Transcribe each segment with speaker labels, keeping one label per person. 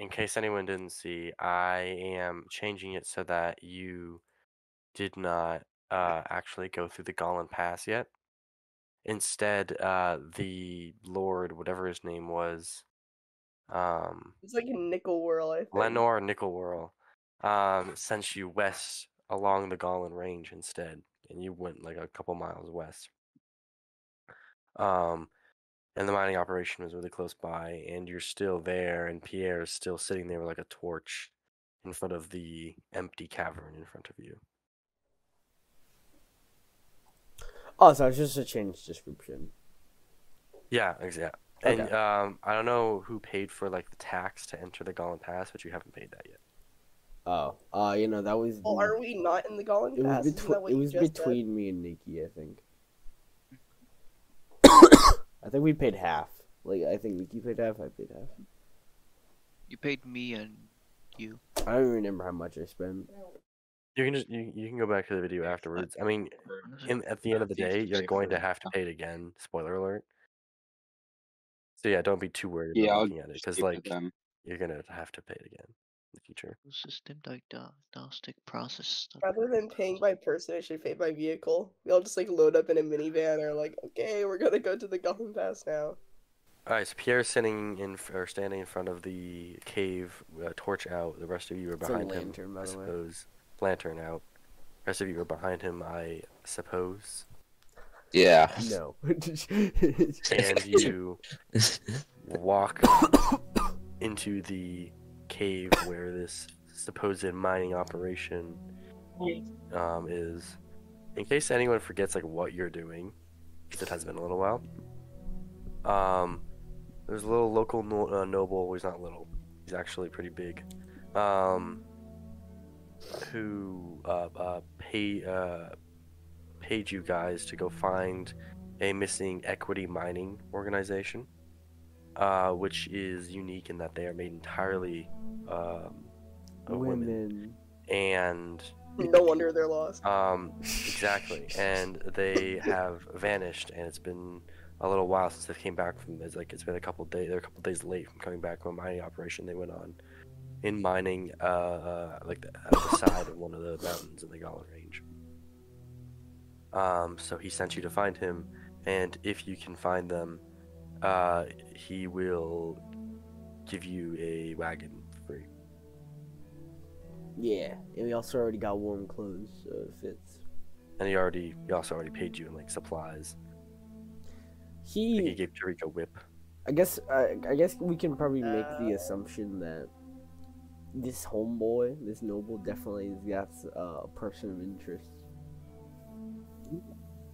Speaker 1: in case anyone didn't see, I am changing it so that you did not uh, actually go through the Gollin Pass yet. Instead, uh, the Lord, whatever his name was, um,
Speaker 2: It's like a nickel whirl, I think.
Speaker 1: Lenore Nickelwhirl, um, sent you west along the Gollin Range instead, and you went like a couple miles west. Um, and the mining operation was really close by, and you're still there, and Pierre is still sitting there with like a torch in front of the empty cavern in front of you.
Speaker 3: Oh, so it's just a change description.
Speaker 1: Yeah, exactly. And um, I don't know who paid for like the tax to enter the Gollin Pass, but you haven't paid that yet.
Speaker 3: Oh, uh, you know that was.
Speaker 2: Well, are we not in the Gollin
Speaker 3: it was
Speaker 2: Pass? Isn't that
Speaker 3: between.
Speaker 2: what
Speaker 3: It was
Speaker 2: just said?
Speaker 3: between me and Nikki, I think. I think we paid half. Like I think Nikki paid half. I paid half.
Speaker 4: You paid me and you.
Speaker 3: I don't even remember how much I spent.
Speaker 1: You can just you, you can go back to the video afterwards. I mean, in, at the end of the day, you're going to have to pay it again. Spoiler alert. So yeah, don't be too worried
Speaker 5: Yeah,
Speaker 1: about
Speaker 5: I'll
Speaker 1: looking at it because like
Speaker 5: them.
Speaker 1: you're gonna have to pay it again in the future.
Speaker 4: System diagnostic process.
Speaker 2: Rather than paying by person, I should pay by vehicle. We all just like load up in a minivan or like, okay, we're gonna go to the Gollin Pass now.
Speaker 1: All right, so Pierre's sitting in or standing in front of the cave, uh, torch out. The rest of you are
Speaker 3: It's a
Speaker 1: behind
Speaker 3: lantern,
Speaker 1: him,
Speaker 3: by
Speaker 1: I
Speaker 3: the way.
Speaker 1: suppose. Lantern out. rest of you are behind him, I suppose.
Speaker 5: Yeah.
Speaker 3: No.
Speaker 1: And you walk into the cave where this supposed mining operation um, is. In case anyone forgets like what you're doing, it has been a little while. Um, there's a little local no- uh, noble. He's not little. He's actually pretty big. Um, who uh, uh, pay uh, paid you guys to go find a missing equity mining organization, uh, which is unique in that they are made entirely um, of women.
Speaker 3: Women.
Speaker 1: and
Speaker 2: No wonder they're lost.
Speaker 1: um, exactly, and they have vanished, and it's been a little while since they came back from. It's like it's been a couple days. They're a couple days late from coming back from a mining operation they went on, in mining, uh, uh like the, at the side of one of the mountains in the Gollin Range. Um, so he sent you to find him, and if you can find them, uh, he will give you a wagon for free.
Speaker 3: Yeah, and we also already got warm clothes, so it fits.
Speaker 1: And he already, he also already paid you in like supplies. Like, he
Speaker 3: He,
Speaker 1: gave Tarika a whip.
Speaker 3: I guess, I, I guess we can probably make the
Speaker 2: Uh.
Speaker 3: assumption that this homeboy, this noble, definitely has got uh, a person of interest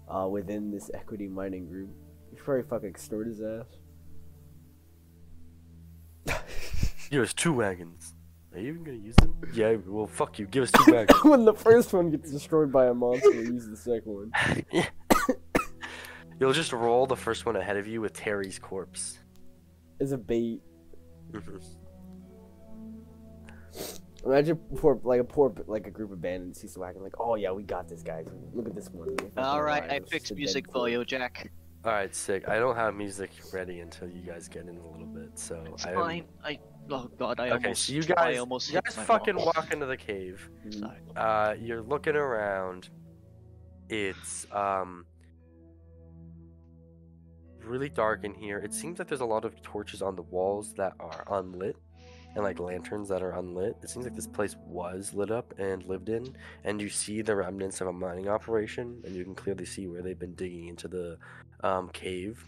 Speaker 3: uh, within this equity mining group. You should probably fucking extort his ass.
Speaker 1: Give us two wagons. Are you even gonna use them? Yeah, well, fuck you. Give us two wagons.
Speaker 3: when the first one gets destroyed by a monster, we use the second one.
Speaker 1: You'll just roll the first one ahead of you with Terry's corpse.
Speaker 3: As a bait.
Speaker 1: Mhm.
Speaker 3: Imagine poor, like a poor, like a group of bandits sees the wagon, like, oh yeah, we got this, guys. Look at this one.
Speaker 4: All right. I fixed music
Speaker 3: dead
Speaker 4: for you, Jack.
Speaker 1: All right, sick. I don't have music ready until you guys get in a little bit, so
Speaker 4: It's
Speaker 1: I
Speaker 4: fine. I oh god, I
Speaker 1: Okay,
Speaker 4: almost
Speaker 1: so you
Speaker 4: I
Speaker 1: guys,
Speaker 4: almost
Speaker 1: you guys fucking
Speaker 4: wall.
Speaker 1: walk into the cave.
Speaker 4: Sorry.
Speaker 1: Uh, you're looking around. It's um really dark in here. It seems like there's a lot of torches on the walls that are unlit and like lanterns that are unlit. It seems like this place was lit up and lived in, and you see the remnants of a mining operation, and you can clearly see where they've been digging into the um, cave.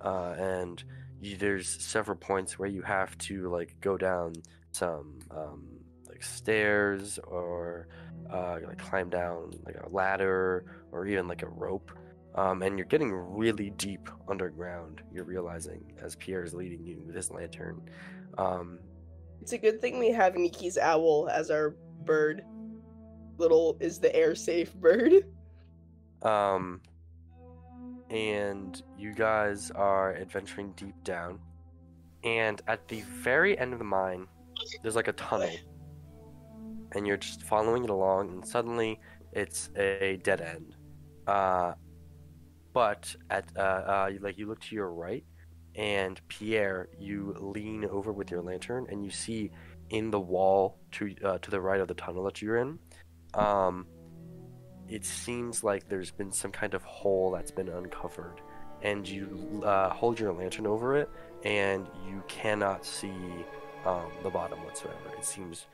Speaker 1: Uh, and you, there's several points where you have to like go down some um, like stairs or uh, like climb down like a ladder or even like a rope. Um, and you're getting really deep underground. You're realizing as Pierre is leading you with his lantern. Um,
Speaker 2: It's a good thing we have Niki's owl as our bird. Little is the air safe bird.
Speaker 1: um, and you guys are adventuring deep down. And at the very end of the mine, there's like a tunnel. And you're just following it along, and suddenly it's a dead end. Uh, but at uh, uh, like you look to your right, and Pierre, you lean over with your lantern, and you see in the wall to uh, to the right of the tunnel that you're in, um, it seems like there's been some kind of hole that's been uncovered, and you uh, hold your lantern over it, and you cannot see um, the bottom whatsoever. It seems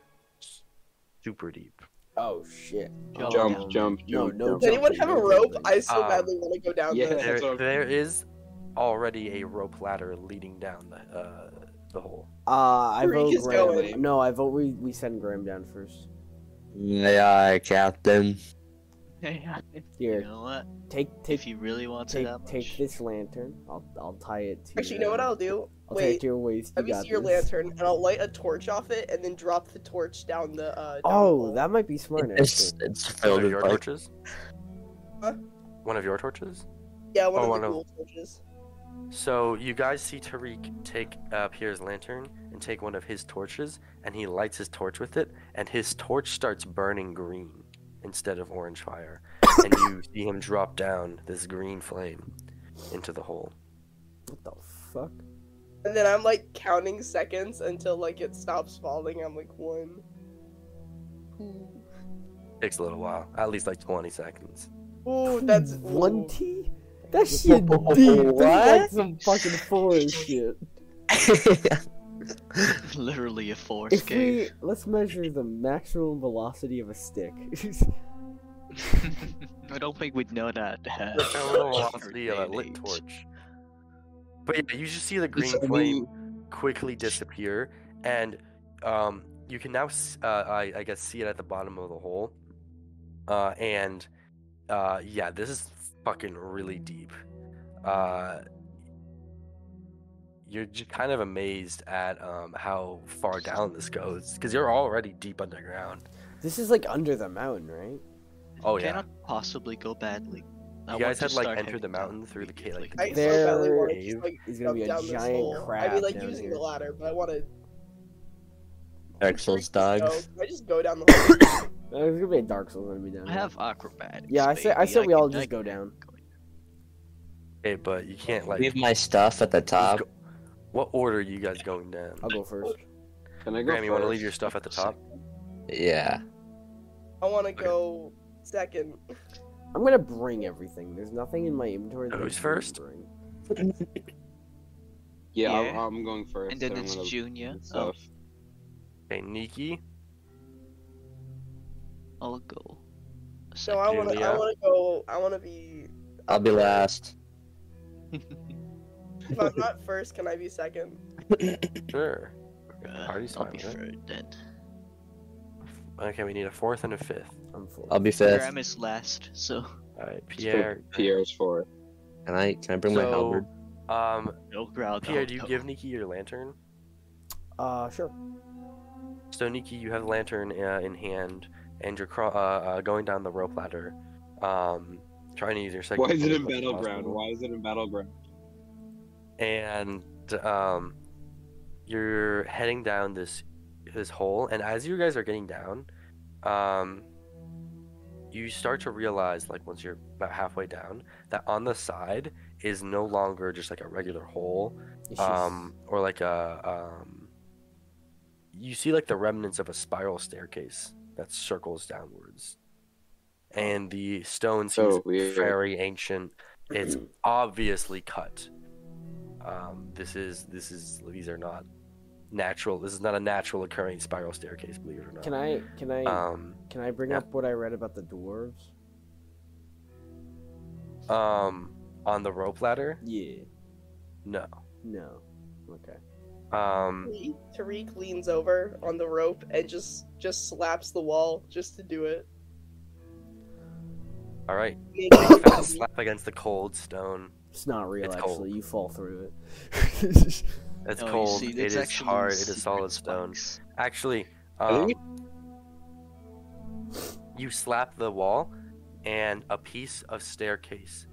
Speaker 1: super deep.
Speaker 3: Oh shit.
Speaker 4: Jump,
Speaker 5: Jump,
Speaker 3: Um,
Speaker 5: jump,
Speaker 3: No,
Speaker 5: jump,
Speaker 3: no.
Speaker 5: jump.
Speaker 2: Does anyone have a rope? I so
Speaker 1: Um,
Speaker 2: badly want to go down
Speaker 5: yeah.
Speaker 2: there.
Speaker 5: That's
Speaker 1: There,
Speaker 5: okay.
Speaker 1: there is already a rope ladder leading down the uh, the hole.
Speaker 3: Uh, I
Speaker 2: Tariq
Speaker 3: vote Graham.
Speaker 2: going.
Speaker 3: No, I vote we, we send Graham down first.
Speaker 6: Yeah, Captain.
Speaker 4: Yeah.
Speaker 3: Here,
Speaker 4: You know what?
Speaker 3: take take
Speaker 4: If you really want to
Speaker 3: take
Speaker 4: that much.
Speaker 3: take this lantern. I'll I'll tie it to.
Speaker 2: Actually, you know what I'll do?
Speaker 3: I'll tie it
Speaker 2: Wait,
Speaker 3: to your waist.
Speaker 2: let
Speaker 3: you
Speaker 2: me
Speaker 3: got
Speaker 2: see your
Speaker 3: this.
Speaker 2: lantern, and I'll light a torch off it, and then drop the torch down the. Uh, down
Speaker 3: Oh,
Speaker 2: hole.
Speaker 3: that might be smart.
Speaker 6: It's
Speaker 3: Actually.
Speaker 6: it's
Speaker 1: One
Speaker 6: filled
Speaker 1: of
Speaker 6: with
Speaker 1: your
Speaker 6: like
Speaker 1: torches.
Speaker 2: Huh?
Speaker 1: One of your torches.
Speaker 2: Yeah, one
Speaker 1: Oh,
Speaker 2: of
Speaker 1: one
Speaker 2: the
Speaker 1: of-
Speaker 2: dual torches.
Speaker 1: So you guys see Tariq take uh, Pierre's lantern and take one of his torches, and he lights his torch with it, and his torch starts burning green instead of orange fire, and you see him drop down this green flame into the hole.
Speaker 3: What the fuck?
Speaker 2: And then I'm like counting seconds until like it stops falling. I'm like one. two.
Speaker 1: Takes a little while, at least like 20 seconds.
Speaker 2: Ooh, that's
Speaker 3: one
Speaker 2: ooh.
Speaker 3: T. That shit deep. That's like some fucking forest shit.
Speaker 4: Literally a force
Speaker 3: If we
Speaker 4: cave.
Speaker 3: let's measure the maximum velocity of a stick.
Speaker 4: I don't think we'd know that. Uh,
Speaker 1: The velocity of a lit torch. But yeah, you just see the green
Speaker 5: So we-
Speaker 1: flame quickly disappear, and um, you can now, uh, I, I guess, see it at the bottom of the hole. Uh, and uh, yeah, this is fucking really deep. You're just kind of amazed at um, how far down this goes because you're already deep underground.
Speaker 3: this is like under the mountain, right?
Speaker 1: Oh yeah,
Speaker 4: Cannot possibly go badly. I
Speaker 1: you guys had like
Speaker 4: start
Speaker 1: entered
Speaker 4: heading
Speaker 1: the
Speaker 4: down
Speaker 1: mountain through the cave, like
Speaker 2: I
Speaker 1: the
Speaker 2: so
Speaker 3: There
Speaker 2: badly want to
Speaker 1: cave.
Speaker 2: just like
Speaker 3: gonna be a giant crab
Speaker 2: I mean, like
Speaker 3: down
Speaker 2: using
Speaker 3: here.
Speaker 2: the ladder, but I want to.
Speaker 6: Dark Souls dogs.
Speaker 2: I just go down the hole.
Speaker 3: There's gonna be a Dark Souls gonna be down.
Speaker 4: I
Speaker 3: here.
Speaker 4: have acrobatics.
Speaker 3: Yeah, I said I
Speaker 4: baby.
Speaker 3: said we all just go down.
Speaker 1: Okay, but you can't like.
Speaker 6: Leave my stuff at the top.
Speaker 1: go- What order are you guys going down?
Speaker 3: I'll go first.
Speaker 5: Can I go
Speaker 1: Graham, you want to leave your stuff at the top?
Speaker 6: Yeah.
Speaker 2: I want to go second.
Speaker 3: I'm gonna bring everything. There's nothing in my inventory. That
Speaker 1: Who's
Speaker 3: didn't
Speaker 1: first?
Speaker 3: Bring.
Speaker 5: Yeah, I'm- I'm going first.
Speaker 4: And then
Speaker 5: I'm
Speaker 4: it's Junior. Oh,
Speaker 5: Stuff.
Speaker 1: Okay, Nikki.
Speaker 4: I'll go.
Speaker 2: So I want to. I want to go. I want to be.
Speaker 6: I'll be last.
Speaker 2: If I'm not first, can I be second?
Speaker 1: Sure.
Speaker 4: Uh,
Speaker 1: Party's
Speaker 4: I'll
Speaker 1: fine
Speaker 4: be
Speaker 1: with it.
Speaker 4: third then.
Speaker 1: Okay, we need a fourth and a fifth.
Speaker 3: I'm full.
Speaker 6: I'll be fifth.
Speaker 4: Graham is last, so
Speaker 1: All right, Pierre.
Speaker 5: Pierre's for it.
Speaker 6: Can I can I bring my
Speaker 1: So,
Speaker 6: halberd?
Speaker 1: um,
Speaker 4: no crowd.
Speaker 1: Pierre, do you give Nikki your lantern?
Speaker 3: Uh, sure.
Speaker 1: So, Nikki, you have the lantern uh, in hand, and you're craw- uh, uh, going down the rope ladder, um, trying to use your second.
Speaker 5: Why is it in battleground? Why is it in battleground?
Speaker 1: And um, you're heading down this this hole and as you guys are getting down um, you start to realize like once you're about halfway down that on the side is no longer just like a regular hole um, or like a um, you see like the remnants of a spiral staircase that circles downwards. And the stone seems very ancient. It's obviously cut um, this is this is these are not natural this is not a natural occurring spiral staircase believe it or not
Speaker 3: Can I can I
Speaker 1: um
Speaker 3: can I bring
Speaker 1: yeah.
Speaker 3: up what I read about the dwarves?
Speaker 1: um on the rope ladder
Speaker 3: Yeah.
Speaker 1: no
Speaker 3: No. Okay.
Speaker 1: um
Speaker 2: Tariq- Tariq leans over on the rope and just just slaps the wall just to do it.
Speaker 1: all right
Speaker 2: Make it
Speaker 1: fast slap against the cold stone
Speaker 3: It's not real.
Speaker 1: It's
Speaker 3: actually,
Speaker 1: cold.
Speaker 3: you fall through it.
Speaker 1: it's
Speaker 4: No,
Speaker 1: cold
Speaker 4: see,
Speaker 1: it
Speaker 4: it's
Speaker 1: hard it is
Speaker 4: secret
Speaker 1: solid stone
Speaker 4: spikes.
Speaker 1: actually um, you slap the wall and a piece of staircase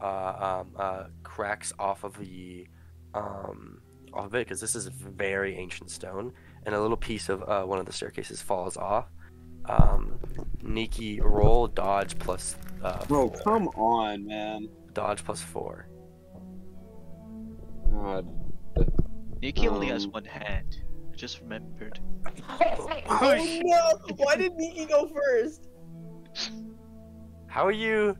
Speaker 1: uh, um, uh, cracks off of the um, off of it because this is very ancient stone and a little piece of uh, one of the staircases falls off um, Nikki roll dodge plus uh,
Speaker 5: Bro,
Speaker 1: four.
Speaker 5: come on, man.
Speaker 1: Dodge plus four
Speaker 5: Uh, God.
Speaker 4: Nikki only has
Speaker 5: Um,
Speaker 4: one hand. I just remembered.
Speaker 2: Oh no! Why did Nikki go first?
Speaker 1: How are you?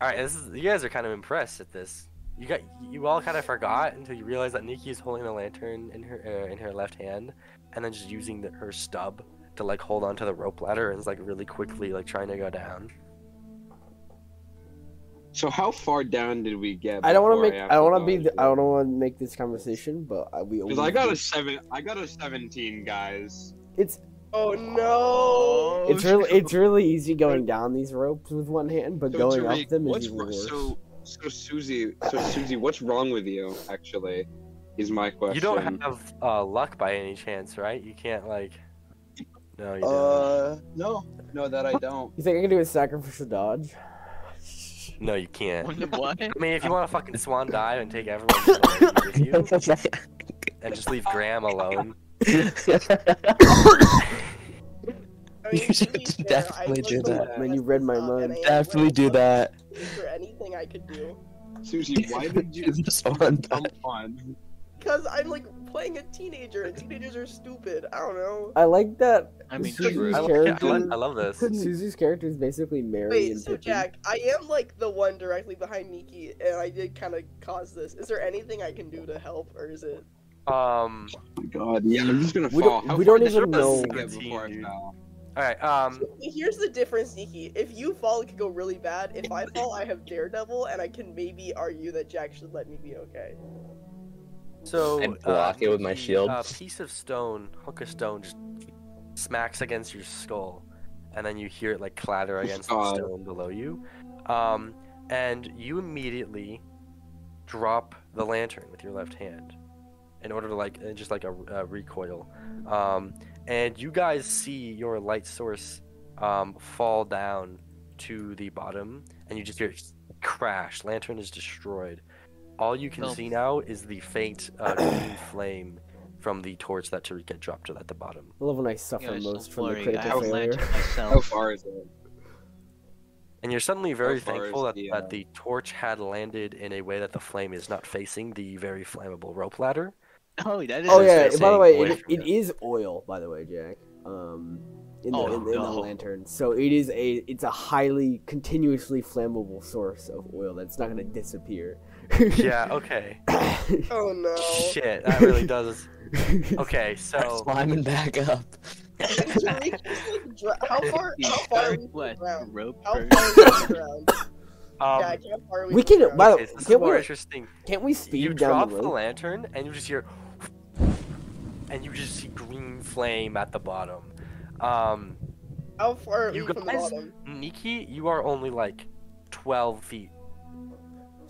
Speaker 1: All right, this is you guys are kind of impressed at this. You got you all kind of forgot until you realized that Nikki is holding the lantern in her uh, in her left hand, and then just using the, her stub to like hold onto the rope ladder and is like really quickly like trying to go down.
Speaker 5: So how far down did we get?
Speaker 3: I don't want to make.
Speaker 5: have
Speaker 3: I don't want to be. the- I don't want to make this conversation, but I, we.
Speaker 5: Because I got a seven. I got a seventeen, guys.
Speaker 3: It's
Speaker 2: Oh no!
Speaker 3: it's really it's really easy going down these ropes with one hand, but
Speaker 5: So,
Speaker 3: going
Speaker 5: Tariq,
Speaker 3: up them is
Speaker 5: what's
Speaker 3: even worse.
Speaker 5: So, so Susie, so Susie, what's wrong with you? Actually, is my question.
Speaker 1: You don't have uh, luck by any chance, right? You can't like. No, you don't.
Speaker 5: Uh, no, no, that I don't.
Speaker 3: You think I can do a sacrificial dodge?
Speaker 1: No, you can't.
Speaker 4: what?
Speaker 1: I mean, if you want to fucking swan dive and take everyone with you and just leave Graham alone,
Speaker 6: You should
Speaker 2: fair,
Speaker 6: definitely do that.
Speaker 2: one
Speaker 3: Man, you read my
Speaker 2: messed up, and
Speaker 3: mind.
Speaker 6: Definitely do that.
Speaker 2: Is there anything I could do?
Speaker 5: Susie, why did you?
Speaker 6: This one
Speaker 5: Come on.
Speaker 2: Because I'm like playing a teenager, and teenagers are stupid. I don't know.
Speaker 3: I like that.
Speaker 4: I mean,
Speaker 3: Susie's.
Speaker 1: I, like,
Speaker 3: character.
Speaker 1: I, like, I love this.
Speaker 3: Susie's character is basically Merry
Speaker 2: Wait,
Speaker 3: and
Speaker 2: so
Speaker 3: Pippin.
Speaker 2: Jack, I am like the one directly behind Nikki, and I did kind of cause this. Is there anything I can do to help, or is it?
Speaker 1: Um.
Speaker 5: Oh my God. Yeah, I'm just gonna
Speaker 3: We
Speaker 5: fall.
Speaker 3: don't-
Speaker 5: How
Speaker 3: we don't even know-
Speaker 5: get before I
Speaker 1: Dude.
Speaker 5: fell?
Speaker 1: All right. Um.
Speaker 2: Here's the difference, Nikki. If you fall, it could go really bad. If I fall, I have Daredevil, and I can maybe argue that Jack should let me be okay.
Speaker 1: So
Speaker 6: I'd block it with my shield.
Speaker 1: A piece of stone, hook of stone, just smacks against your skull, and then you hear it like clatter against the stone below you. Um, and you immediately drop the lantern with your left hand in order to like uh, just like a, a recoil. Um, and you guys see your light source um, fall down to the bottom, and you just hear it crash. Lantern is destroyed. All you can
Speaker 4: Oh.
Speaker 1: see now is the faint uh, green flame from the torch that Tariq had dropped at the bottom.
Speaker 3: I love when I suffer
Speaker 4: Guys,
Speaker 3: most
Speaker 4: don't
Speaker 3: from the
Speaker 4: worry, I
Speaker 3: critical failure.
Speaker 5: How far is it?
Speaker 1: And you're suddenly very thankful that,
Speaker 5: the,
Speaker 1: that
Speaker 5: uh,
Speaker 1: the torch had landed in a way that the flame is not facing the very flammable rope ladder.
Speaker 4: Oh, that is.
Speaker 3: Oh yeah, by the way,
Speaker 1: away
Speaker 3: it,
Speaker 1: from
Speaker 3: it
Speaker 1: you.
Speaker 3: is oil. By the way, Jack. Um, in the,
Speaker 4: Oh,
Speaker 3: in, in the lantern, so it is a it's a highly continuously flammable source of oil that's not gonna disappear.
Speaker 1: Yeah, okay.
Speaker 2: Oh no!
Speaker 1: Shit, that really does. Okay, so
Speaker 6: climbing back up.
Speaker 2: Tariq, just, like, dra- how far? How far are we from the
Speaker 4: What?
Speaker 2: ground?
Speaker 4: Rope
Speaker 2: How far are we from the ground?
Speaker 1: um,
Speaker 2: Jack, how far are we?
Speaker 3: We
Speaker 2: from the
Speaker 3: can- by
Speaker 2: ground?
Speaker 3: the-
Speaker 1: okay, so this is
Speaker 3: Can't
Speaker 1: more
Speaker 3: we-
Speaker 1: interesting.
Speaker 3: Can't we speed
Speaker 1: You
Speaker 3: down
Speaker 1: drop
Speaker 3: the
Speaker 1: the, lantern and you just hear, and you just see green flame at the bottom. Um,
Speaker 2: How far are we
Speaker 1: you
Speaker 2: from the
Speaker 1: guys-
Speaker 2: bottom?
Speaker 1: Nikki, you are only like twelve feet.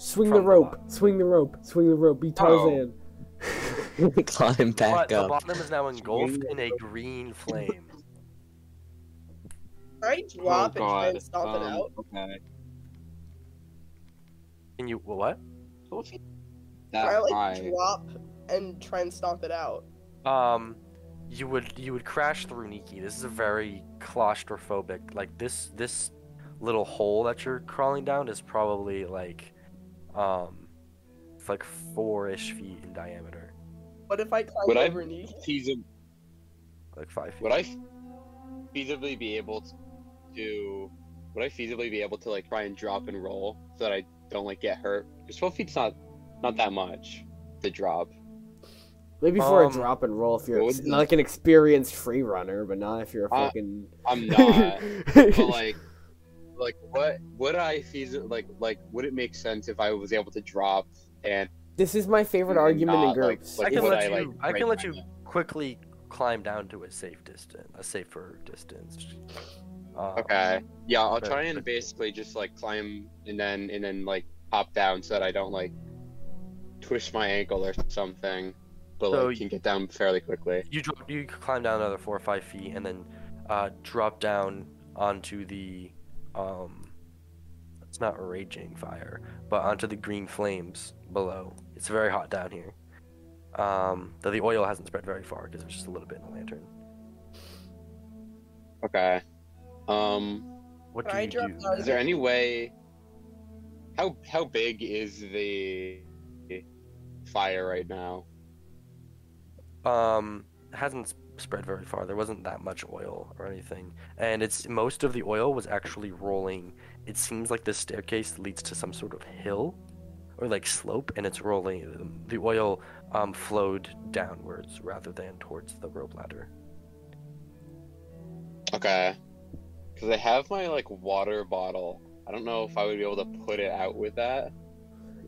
Speaker 3: Swing the
Speaker 1: the
Speaker 3: rope,
Speaker 1: bottom.
Speaker 3: swing the rope, swing the rope. Be Tarzan.
Speaker 6: Climb
Speaker 1: But
Speaker 6: back up.
Speaker 1: the bottom is now engulfed in a green flame.
Speaker 2: Can I drop
Speaker 5: oh
Speaker 2: and try
Speaker 5: God.
Speaker 2: and stomp it
Speaker 5: Um,
Speaker 2: out?
Speaker 5: Okay.
Speaker 1: Can you what?
Speaker 2: Can
Speaker 5: That
Speaker 2: I like
Speaker 5: high.
Speaker 2: drop and try and stomp it out?
Speaker 1: Um, you would you would crash through Nikki. This is a very claustrophobic. Like this this little hole that you're crawling down is probably like, um, it's like four-ish feet in diameter,
Speaker 2: What if I climb
Speaker 5: Would I-
Speaker 2: over
Speaker 5: Feasib-
Speaker 1: like five feet.
Speaker 5: would I feasibly be able to? Do, would I feasibly be able to like try and drop and roll so that I don't like get hurt? Because twelve feet's not not that much to drop.
Speaker 3: Maybe for
Speaker 1: Um,
Speaker 3: a drop and roll if you're ex- like an experienced free runner, but not if you're a fucking.
Speaker 5: I'm not. but like, like what would I feasibly like like would it make sense if I was able to drop and
Speaker 3: this is my favorite
Speaker 5: and
Speaker 3: argument in
Speaker 5: not, like- like,
Speaker 1: I can let
Speaker 5: I,
Speaker 1: you.
Speaker 5: like,
Speaker 1: I can let you
Speaker 5: neck?
Speaker 1: quickly climb down to a safe distance, a safer distance. Um,
Speaker 5: Okay. Yeah, I'll
Speaker 1: But-
Speaker 5: try and basically just like climb and then and then like hop down so that I don't like twist my ankle or something, but
Speaker 1: So
Speaker 5: like can get down fairly quickly.
Speaker 1: You drop, you climb down another four or five feet, and then uh, drop down onto the, um, it's not raging fire, but onto the green flames below. It's very hot down here. Um, though the oil hasn't spread very far because there's just a little bit in the lantern.
Speaker 5: Okay. Um,
Speaker 1: What do
Speaker 2: I
Speaker 1: you do?
Speaker 2: down?
Speaker 5: is there any way? How how big is the fire right now?
Speaker 1: Um, it hasn't s- spread very far. There wasn't that much oil or anything, and it's most of the oil was actually rolling. It seems like this staircase leads to some sort of hill, or like slope, and it's rolling. The oil um flowed downwards rather than towards the rope ladder.
Speaker 5: Okay. Because I have my like water bottle. I don't know if I would be able to put it out with that.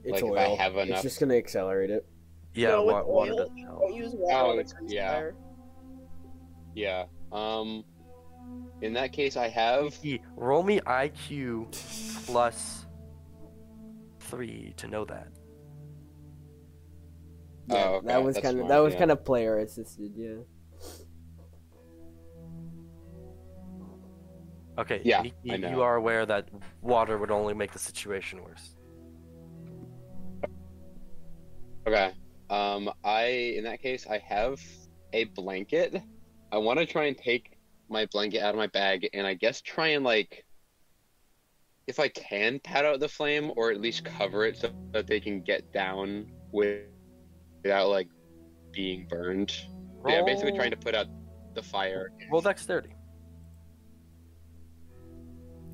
Speaker 3: It's
Speaker 5: Like, if. I have
Speaker 3: It's just gonna accelerate it.
Speaker 1: Yeah,
Speaker 2: No, with
Speaker 1: wa- water
Speaker 2: oil,
Speaker 1: doesn't help.
Speaker 2: Don't use water
Speaker 5: Oh, it's- yeah.
Speaker 2: fire.
Speaker 5: Yeah. Um. In that case, I have.
Speaker 1: Nikki, roll me IQ plus three to know that.
Speaker 3: Yeah,
Speaker 5: Oh, okay,
Speaker 3: that was
Speaker 5: that's
Speaker 3: kind of
Speaker 5: smart,
Speaker 3: that was
Speaker 5: yeah.
Speaker 3: kind of player assisted. Yeah.
Speaker 1: Okay,
Speaker 5: Yeah,
Speaker 1: Nikki,
Speaker 5: I
Speaker 1: you are aware that water would only make the situation worse.
Speaker 5: Okay. Um. I in that case, I have a blanket. I want to try and take my blanket out of my bag, and I guess try and like. If I can pat out the flame, or at least cover it so that they can get down with, without like being burned. Yeah, basically trying to put out the fire.
Speaker 1: roll dexterity.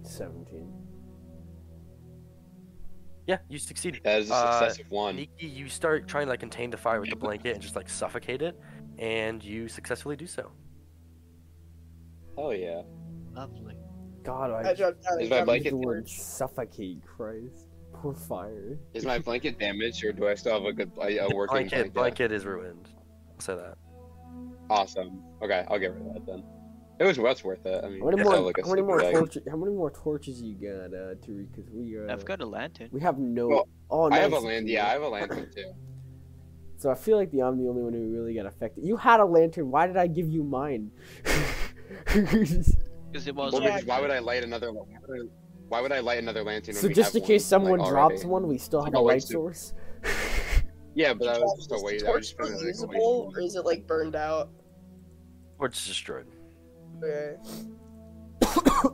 Speaker 3: Seventeen.
Speaker 1: Yeah, you succeed.
Speaker 5: That is a
Speaker 1: Uh,
Speaker 5: successive one.
Speaker 1: Nikki, you start trying to like contain the fire with the blanket and just like suffocate it, and you successfully do so.
Speaker 5: Hell yeah.
Speaker 4: Lovely.
Speaker 3: God, I,
Speaker 2: I
Speaker 3: just
Speaker 2: dropped down
Speaker 5: Is my blanket
Speaker 3: the
Speaker 2: the
Speaker 3: word suffocate. Christ, poor fire.
Speaker 5: Is my blanket damaged, or do I still have a good a, a
Speaker 1: The
Speaker 5: working
Speaker 1: blanket,
Speaker 5: blanket?
Speaker 1: blanket is ruined. I'll say that.
Speaker 5: Awesome. Okay, I'll get rid of that then. It was that's worth it. I mean,
Speaker 3: How many more?
Speaker 5: not like
Speaker 3: how many more torches? How many more torches you got, uh, Tariq? Because we uh,
Speaker 4: I've got a lantern.
Speaker 3: we have no.
Speaker 5: Well,
Speaker 3: oh,
Speaker 5: I have a
Speaker 3: nice.
Speaker 5: land. Yeah, I have a lantern too.
Speaker 3: So I feel like the, I'm the only one who really got affected. You had a lantern. Why did I give you mine?
Speaker 4: Because it was
Speaker 5: Well,
Speaker 2: Yeah.
Speaker 5: because why would I light another? Why would I, why would I light another lantern?
Speaker 3: so
Speaker 5: when we
Speaker 3: just
Speaker 5: have
Speaker 3: in case
Speaker 5: one,
Speaker 3: someone
Speaker 5: like,
Speaker 3: drops
Speaker 5: already?
Speaker 3: one, we still have
Speaker 5: No,
Speaker 3: a light
Speaker 5: so-
Speaker 3: source.
Speaker 5: Yeah, but that was just a
Speaker 2: Is
Speaker 5: way.
Speaker 2: the
Speaker 5: That was
Speaker 2: torch
Speaker 5: just kind
Speaker 2: still
Speaker 5: of like
Speaker 2: usable, or is it like burned out?
Speaker 1: Or it's destroyed.
Speaker 2: Okay.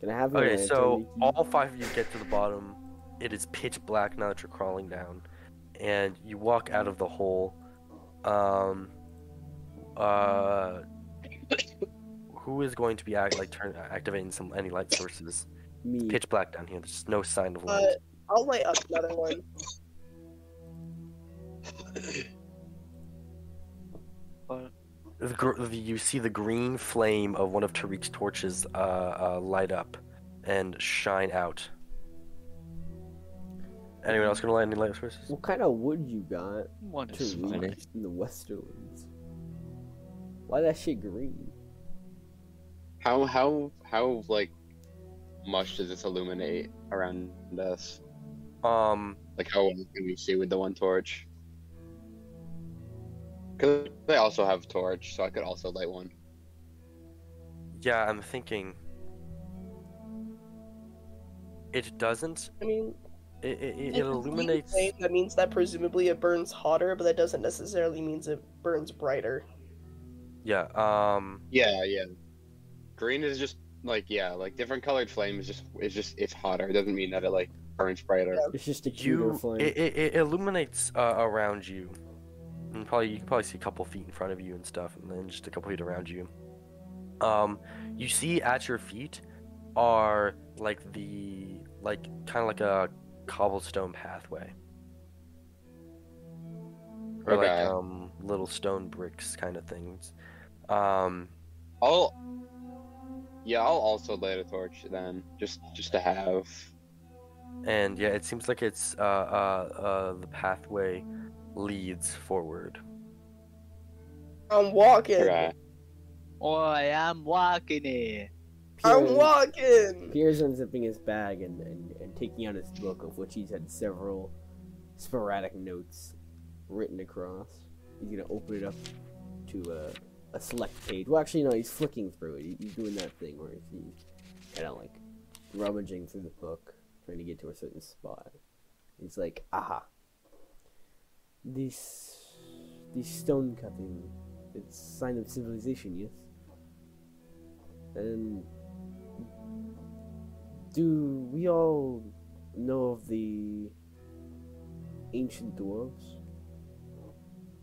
Speaker 3: Can I have
Speaker 1: Okay, so all five of you get to the bottom. It is pitch black now that you're crawling down, and you walk out of the hole. Um, uh, who is going to be act, like turn activating some any light sources?
Speaker 3: me.
Speaker 1: Pitch black down here. There's no sign of
Speaker 2: Uh,
Speaker 1: light.
Speaker 2: I'll light up another one.
Speaker 4: But
Speaker 1: The, gr- the, you see the green flame of one of Tariq's torches uh, uh, light up and shine out. Anyone else gonna light any light sources?
Speaker 3: What kind of wood you got
Speaker 4: one
Speaker 3: to
Speaker 4: is
Speaker 3: in the Westerlands? Why that shit green?
Speaker 5: How how how like much does this illuminate around us?
Speaker 1: Um,
Speaker 5: Like how well can we see with the one torch? Because I also have a torch, so I could also light one.
Speaker 1: yeah, I'm thinking. It doesn't.
Speaker 2: I mean,
Speaker 1: It, it, it, it illuminates.
Speaker 2: flame, that means that presumably it burns hotter, but that doesn't necessarily means it burns brighter.
Speaker 1: Yeah. Um.
Speaker 5: Yeah, yeah. Green is just like yeah, like different colored flame is just it's just it's hotter. It doesn't mean that it like burns brighter.
Speaker 3: It's just a cuter
Speaker 1: You.
Speaker 3: flame.
Speaker 1: It, it, it illuminates uh, around you, and probably you can probably see a couple feet in front of you and stuff, and then just a couple feet around you. Um, you see at your feet are like the like kind of like a cobblestone pathway, or like um little stone bricks kind of things. Um,
Speaker 5: I'll yeah, I'll also light a torch then, just just to have.
Speaker 1: and yeah, it seems like it's uh uh uh the pathway leads forward.
Speaker 2: I'm walking.
Speaker 5: Okay.
Speaker 4: Oh, I am walking here.
Speaker 2: I'm walking.
Speaker 3: Pierre's unzipping his bag and, and, and taking out his book, of which he's had several sporadic notes written across. He's gonna open it up to a, a select page. Well, actually, no, he's flicking through it. He- He's doing that thing where he's kind of like rummaging through the book, trying to get to a certain spot. He's like, aha. This, this stone cutting, it's sign of civilization, yes? And do we all know of the ancient dwarves.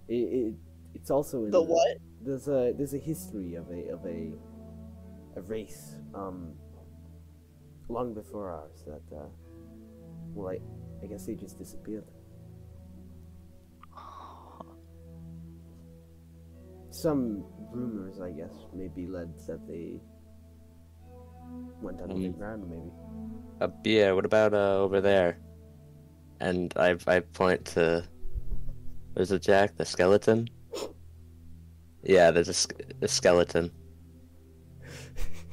Speaker 3: It, it it's also in
Speaker 2: The what?
Speaker 3: There's a there's a history of a of a a race um long before ours that uh well I I guess they just disappeared. Some rumors, I guess, maybe led that they went underground, maybe.
Speaker 6: Uh, yeah, what about uh, over there? And I I point to. There's a Jack, the skeleton. Yeah, there's a, a skeleton.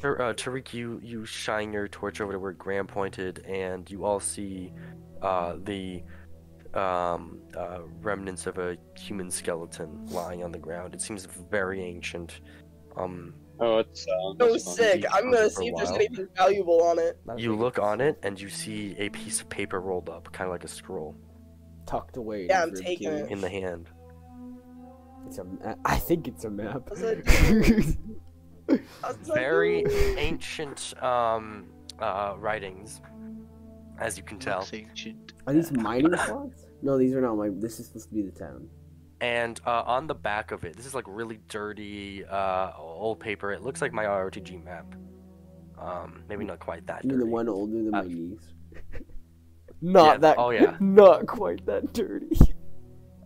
Speaker 1: Uh, Tariq, you you shine your torch over to where Graham pointed, and you all see uh, the um, uh, remnants of a human skeleton lying on the ground. It seems very ancient. Um,
Speaker 5: Oh, it's um.
Speaker 2: So sick. I'm gonna see if there's anything valuable on it.
Speaker 1: You look on it, and you see a piece of paper rolled up, kind of like a scroll,
Speaker 3: tucked away.
Speaker 2: Yeah, I'm taking it.
Speaker 1: in the hand.
Speaker 3: It's a ma- I think it's a map.
Speaker 2: What's that How's that
Speaker 1: Very ancient um, uh, writings, as you can tell.
Speaker 4: Ancient.
Speaker 3: Are these mining spots? No, these are not my. This is supposed to be the town.
Speaker 1: And uh, on the back of it, this is like really dirty uh, old paper. It looks like my RTG map. Um, maybe not quite that
Speaker 3: You mean
Speaker 1: dirty.
Speaker 3: the one older than
Speaker 1: Uh,
Speaker 3: my knees? not
Speaker 1: yeah,
Speaker 3: that.
Speaker 1: oh, yeah.
Speaker 3: Not quite that dirty.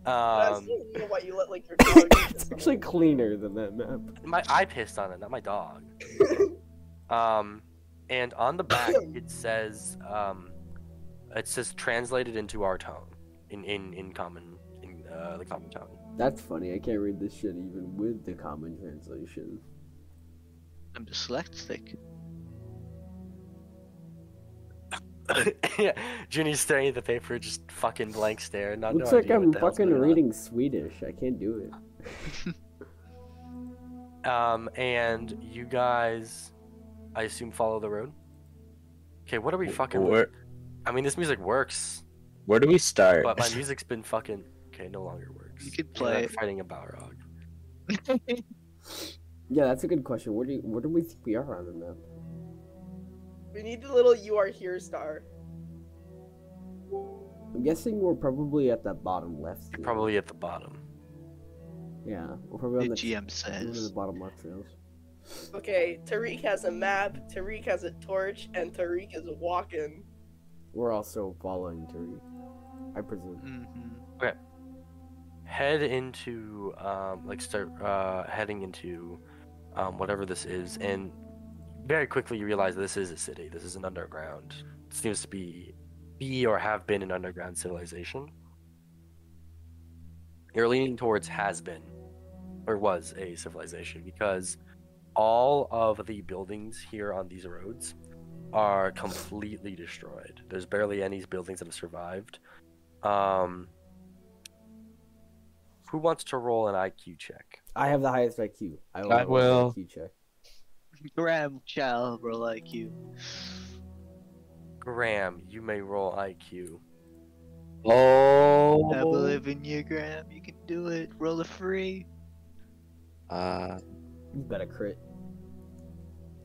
Speaker 2: That's
Speaker 1: Um,
Speaker 2: you know what you let like your dog.
Speaker 3: it's actually cleaner than that map.
Speaker 1: my I pissed on it, not my dog. um, and on the back it says um, it says translated into our tongue in in in common in uh, the common tongue.
Speaker 3: That's funny. I can't read this shit even with the common translation.
Speaker 4: I'm dyslexic.
Speaker 1: yeah, Junie's staring at the paper, just fucking blank stare. Not
Speaker 3: Looks
Speaker 1: no
Speaker 3: like I'm
Speaker 1: what the hell's
Speaker 3: fucking
Speaker 1: going on.
Speaker 3: reading Swedish. I can't do it.
Speaker 1: Um, and you guys, I assume, follow the road. Okay, what are we fucking?
Speaker 6: Where
Speaker 1: I mean, this music works,
Speaker 6: where do we start?
Speaker 1: but my music's been fucking. Okay, no longer works.
Speaker 4: You could play
Speaker 1: not fighting a Balrog.
Speaker 3: Yeah, that's a good question. Where do you, where do we think we are on the map?
Speaker 2: We need the little "You Are Here" star.
Speaker 3: I'm guessing we're probably at the bottom left.
Speaker 1: You're probably at the bottom.
Speaker 3: Yeah, we're probably
Speaker 4: The
Speaker 3: on the,
Speaker 4: GM
Speaker 3: one of the bottom left rails.
Speaker 2: Okay, Tariq has a map. Tariq has a torch, and Tariq is walking.
Speaker 3: We're also following Tariq, I presume.
Speaker 4: hmm
Speaker 1: Head into um, like start uh, heading into um, whatever this is, and very quickly you realize this is a city. This is an underground. It seems to be be or have been an underground civilization. You're leaning towards has been or was a civilization because all of the buildings here on these roads are completely destroyed. There's barely any buildings that have survived. Um, who wants to roll an IQ check?
Speaker 3: I have the highest IQ. I will.
Speaker 6: I will.
Speaker 3: IQ check.
Speaker 4: Graham shall roll like you.
Speaker 1: Graham, you may roll IQ.
Speaker 6: oh.
Speaker 4: I believe in you, Graham. You can do it. Roll a free.
Speaker 6: Uh,
Speaker 3: You better crit.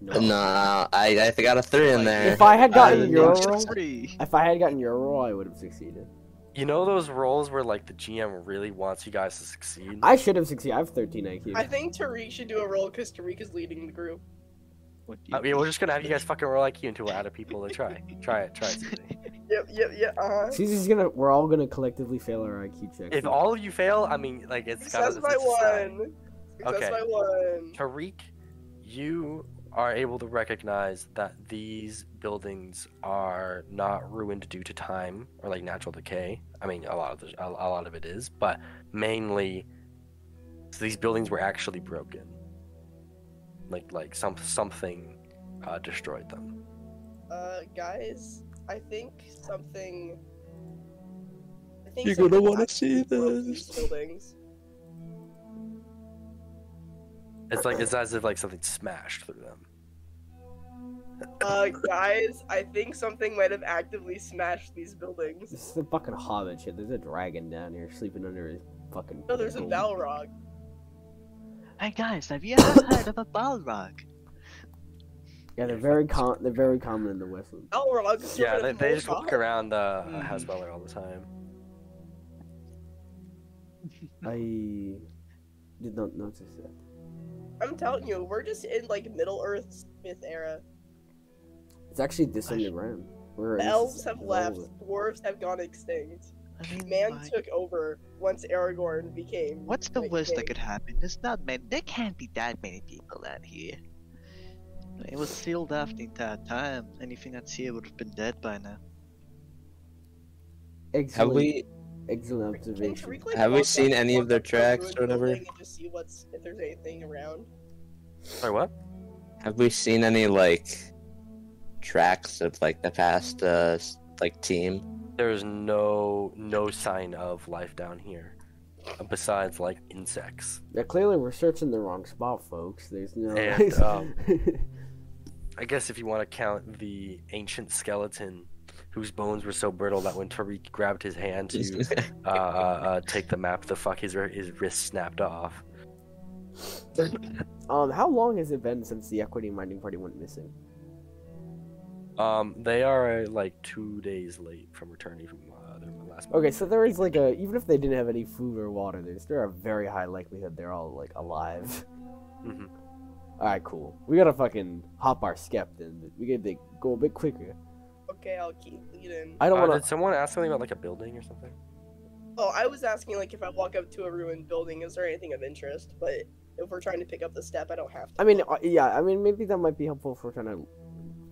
Speaker 6: nah, I I got a three in there.
Speaker 3: If I had gotten
Speaker 6: I-
Speaker 3: your roll, if I had gotten your roll, I would have succeeded.
Speaker 1: You know those rolls where like the GM really wants you guys to succeed.
Speaker 3: I should have succeeded. I have 13 IQ.
Speaker 2: I think Tariq should do a roll because Tariq is leading the group.
Speaker 4: What do you
Speaker 1: I mean, we're just gonna have you guys fucking roll IQ until we're out of people to try. Try it, try it.
Speaker 2: Yep, yep, yep. Uh huh.
Speaker 3: Caesar's gonna. We're all gonna collectively fail our IQ checks.
Speaker 1: If all of you fail, I mean, like it's kind
Speaker 2: Success
Speaker 1: of
Speaker 2: by
Speaker 1: it's a sign.
Speaker 2: one. Success
Speaker 1: Okay.
Speaker 2: by one.
Speaker 1: Tariq, you are able to recognize that these buildings are not ruined due to time or like natural decay. I mean, a lot of the, a, a lot of it is, but mainly so these buildings were actually broken. Like like some something uh, destroyed them.
Speaker 2: Uh, guys, I think something. I think
Speaker 6: You're gonna wanna see this.
Speaker 2: buildings.
Speaker 1: It's like it's as if like something smashed through them.
Speaker 2: Uh, guys, I think something might have actively smashed these buildings.
Speaker 3: This is the fucking Hobbit shit. There's a dragon down here sleeping under his fucking.
Speaker 2: No, there's a
Speaker 3: dome.
Speaker 2: Balrog.
Speaker 4: Hey guys, have you ever heard of a Balrog?
Speaker 3: Yeah, they're very com- They're very common in the Westland.
Speaker 2: Balrog.
Speaker 1: Yeah, they, they just
Speaker 2: walk
Speaker 1: walk around uh,
Speaker 4: Mhm.
Speaker 1: House Beller all the time.
Speaker 3: I did not notice that.
Speaker 2: I'm telling you, we're just in like Middle Earth Smith era.
Speaker 3: It's actually this underground. We're
Speaker 2: The
Speaker 3: this
Speaker 2: elves have left. Dwarves have gone extinct.
Speaker 4: I mean,
Speaker 2: Man
Speaker 4: like,
Speaker 2: took over once Aragorn became.
Speaker 4: what's the
Speaker 2: like,
Speaker 4: worst that could happen? There's not many. There can't be that many people out here. It was sealed off the entire time. Anything that's here would have been dead by now.
Speaker 3: Excellent,
Speaker 6: Have we
Speaker 3: excellent
Speaker 2: King,
Speaker 3: observation.
Speaker 2: should we,
Speaker 6: Have we seen any of their
Speaker 2: up to a
Speaker 6: tracks or whatever?
Speaker 2: just see what's if there's anything around.
Speaker 1: Sorry, what?
Speaker 6: have we seen any like tracks of like the past uh like team?
Speaker 1: There's no no sign of life down here, uh, besides like insects.
Speaker 3: Yeah, clearly we're searching the wrong spot, folks. There's no.
Speaker 1: And, um, I guess if you want to count the ancient skeleton, whose bones were so brittle that when Tariq grabbed his hand to uh, uh, uh, take the map, the fuck his his wrist snapped off.
Speaker 3: um, how long has it been since the equity mining party went missing?
Speaker 1: Um, they are uh, like two days late from returning from uh, their last.
Speaker 3: Okay, so there is like a even if they didn't have any food or water, there's there a very high likelihood they're all like alive.
Speaker 1: Mhm.
Speaker 3: All right, cool. We gotta fucking hop our skept and we gotta go a bit quicker.
Speaker 2: Okay, I'll keep leading.
Speaker 3: I don't
Speaker 1: Uh,
Speaker 3: want
Speaker 1: Did
Speaker 3: to.
Speaker 1: someone ask something about like a building or something?
Speaker 2: Oh, I was asking like if I walk up to a ruined building, is there anything of interest? But if we're trying to pick up the step, I don't have to.
Speaker 3: I mean, uh, yeah. I mean, maybe that might be helpful if we're trying to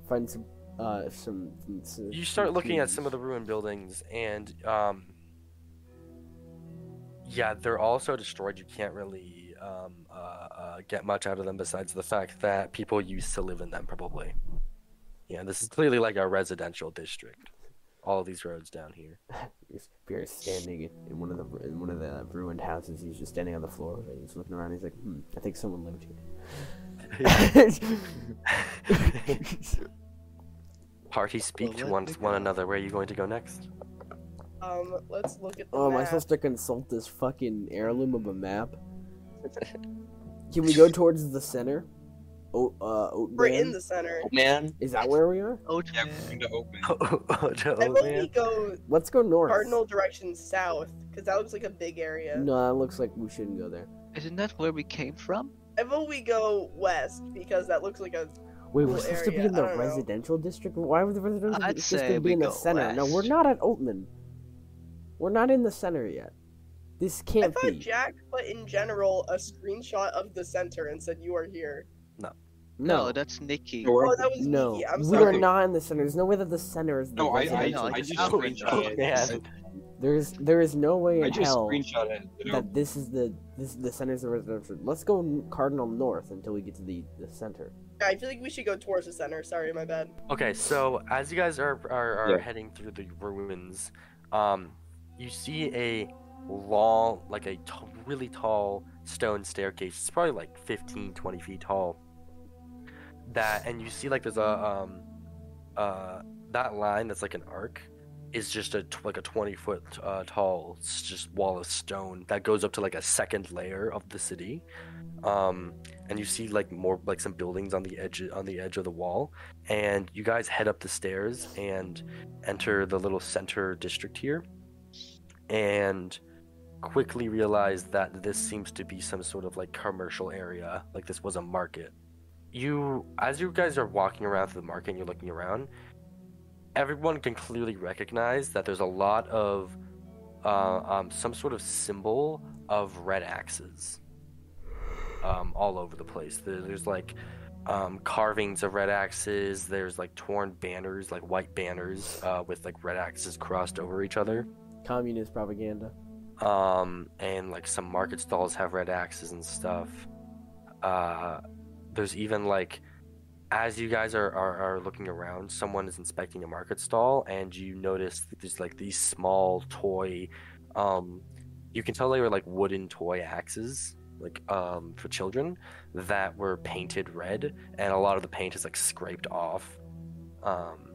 Speaker 3: find some, uh, some. some, some
Speaker 1: You start looking at some of the ruined buildings, and um, yeah, they're all so destroyed. You can't really um, uh, uh, get much out of them besides the fact that people used to live in them, probably. Yeah, this is clearly like a residential district. All of these roads down here.
Speaker 3: Pierce standing in, in one of the in one of the ruined houses. He's just standing on the floor. And he's looking around. He's like, hmm, I think someone lived here.
Speaker 1: Parties speak to one, one another. Where are you going to go next?
Speaker 2: Um, let's look at the
Speaker 3: oh, am I supposed to consult this fucking heirloom of a map? Can we go towards the center? Oh, uh, Oat
Speaker 2: We're in the center.
Speaker 6: Man,
Speaker 3: Is that where we are?
Speaker 4: Oh,
Speaker 5: Yeah, we're going to open.
Speaker 1: Oh, Joe,
Speaker 2: I vote we
Speaker 1: man.
Speaker 2: go
Speaker 3: Let's go north.
Speaker 2: cardinal direction south, because that looks like a big area.
Speaker 3: No, it looks like we shouldn't go there.
Speaker 4: Isn't that where we came from?
Speaker 2: I vote we go west, because that looks like a.
Speaker 3: Wait, we're
Speaker 2: Cool
Speaker 3: supposed to be in the
Speaker 2: don't know.
Speaker 3: residential district? Why would the residential
Speaker 4: I'd
Speaker 3: district
Speaker 4: say
Speaker 3: be in the
Speaker 4: go
Speaker 3: center? No, we're not at Oatman. We're not in the center yet. This can't I
Speaker 2: thought
Speaker 3: be.
Speaker 2: Jack put in general a screenshot of the center and said you are here.
Speaker 3: no, No,
Speaker 4: that's Nikki.
Speaker 5: No, we're-
Speaker 2: Oh, that was
Speaker 3: no,
Speaker 2: Nikki. I'm
Speaker 3: we
Speaker 2: sorry.
Speaker 3: are not in the center. There's no way that the center is the
Speaker 5: No, I, I,
Speaker 3: residential
Speaker 4: I
Speaker 5: I
Speaker 4: just
Speaker 5: just
Speaker 3: district.
Speaker 5: screenshot it.
Speaker 1: Man.
Speaker 3: There's there is no way
Speaker 5: I
Speaker 3: in
Speaker 5: just
Speaker 3: hell
Speaker 5: screenshot it. You know,
Speaker 3: that this is the this the center of the residential. Let's go cardinal north until we get to the the center.
Speaker 2: I feel like we should go towards the center. Sorry, my bad.
Speaker 1: Okay, so as you guys are are, are
Speaker 5: Yeah.
Speaker 1: heading through the ruins, um, you see a long, like a t- really tall stone staircase. It's probably like 15, 20 feet tall. That and you see like there's a um, uh, that line that's like an arc is just a like a 20 foot uh, tall just wall of stone that goes up to like a second layer of the city. Um, and you see like more like some buildings on the edge on the edge of the wall. And you guys head up the stairs and enter the little center district here. And quickly realize that this seems to be some sort of like commercial area like this was a market. You as you guys are walking around through the market and you're looking around everyone can clearly recognize that there's a lot of uh, um, some sort of symbol of red axes um, all over the place there's like um, carvings of red axes. There's like torn banners, like white banners, uh, with like red axes crossed over each other.
Speaker 3: Communist propaganda.
Speaker 1: Um, and like some market stalls have red axes and stuff. Uh, there's even like, as you guys are, are, are looking around, someone is inspecting a market stall, and you notice that there's like these small toy. Um, you can tell they were like wooden toy axes, like um, for children that were painted red, and a lot of the paint is like scraped off. Um,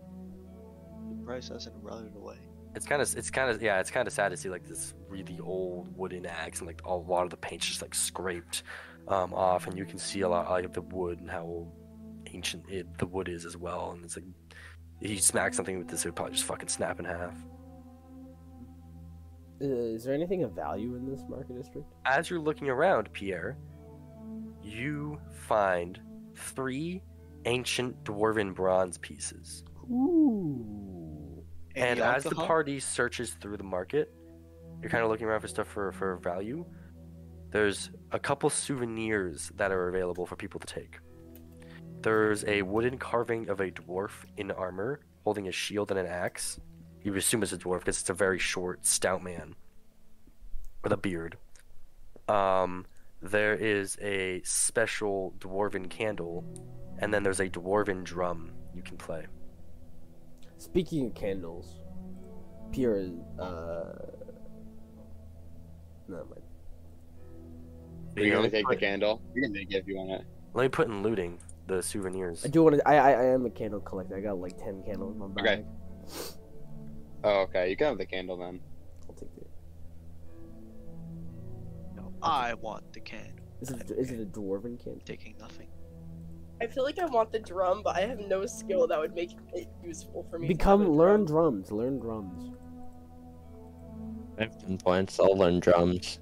Speaker 4: Bryce hasn't run it away.
Speaker 1: it's kind of it's kind of yeah it's kind of sad to see like this really old wooden axe and like a lot of the paint's just like scraped um, off and you can see a lot like, of the wood and how ancient it, the wood is as well and it's like if you smack something with this it would probably just fucking snap in half
Speaker 3: Uh, is there anything of value in this market district?
Speaker 1: As you're looking around, Pierre, you find three ancient dwarven bronze pieces.
Speaker 3: Ooh.
Speaker 1: and as the party searches through the market, you're kind of looking around for stuff for, for value. There's a couple souvenirs that are available for people to take. There's a wooden carving of a dwarf in armor holding a shield and an axe. You assume it's a dwarf because it's a very short, stout man with a beard. Um, there is a special dwarven candle, and then there's a dwarven drum you can play.
Speaker 3: Speaking of candles, Pierre, uh, no, mind.
Speaker 5: Are you
Speaker 1: Yeah,
Speaker 5: gonna
Speaker 1: let me
Speaker 5: take the candle? You can take it if you want it.
Speaker 1: Let me put in looting the souvenirs.
Speaker 3: I do want to. I, I I am a candle collector. I got like ten candles in my bag.
Speaker 5: Okay. Oh, okay. You can have the candle then.
Speaker 3: I'll take it.
Speaker 4: No, I want the candle.
Speaker 3: Is it,
Speaker 4: I'm
Speaker 3: is it a dwarven candle?
Speaker 4: taking nothing.
Speaker 2: I feel like I want the drum, but I have no skill that would make it useful for me.
Speaker 3: Become
Speaker 2: a
Speaker 3: learn
Speaker 2: drum.
Speaker 3: drums. Learn drums.
Speaker 6: I have 10 points. I'll learn drums.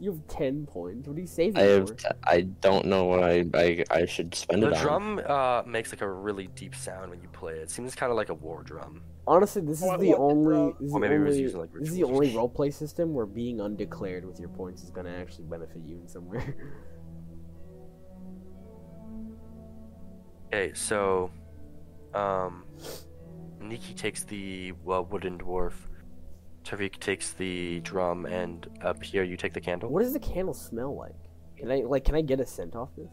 Speaker 3: You have ten points. What are you saving
Speaker 6: I have.
Speaker 3: for?
Speaker 6: T- I don't know what I, I I should spend
Speaker 1: The
Speaker 6: it on.
Speaker 1: drum uh, makes like a really deep sound when you play it. It seems kind of like a war drum.
Speaker 3: Honestly, this is the
Speaker 2: want
Speaker 3: only. This is the
Speaker 1: maybe it was
Speaker 3: only.
Speaker 1: using, like,
Speaker 3: this is the only roleplay system where being undeclared with your points is gonna actually benefit you in some way.
Speaker 1: Okay, so, um, Nikki takes the uh, wooden dwarf. Tavik takes the drum, and up here you take the candle.
Speaker 3: what does the candle smell like? Can I like? Can I get a scent off this?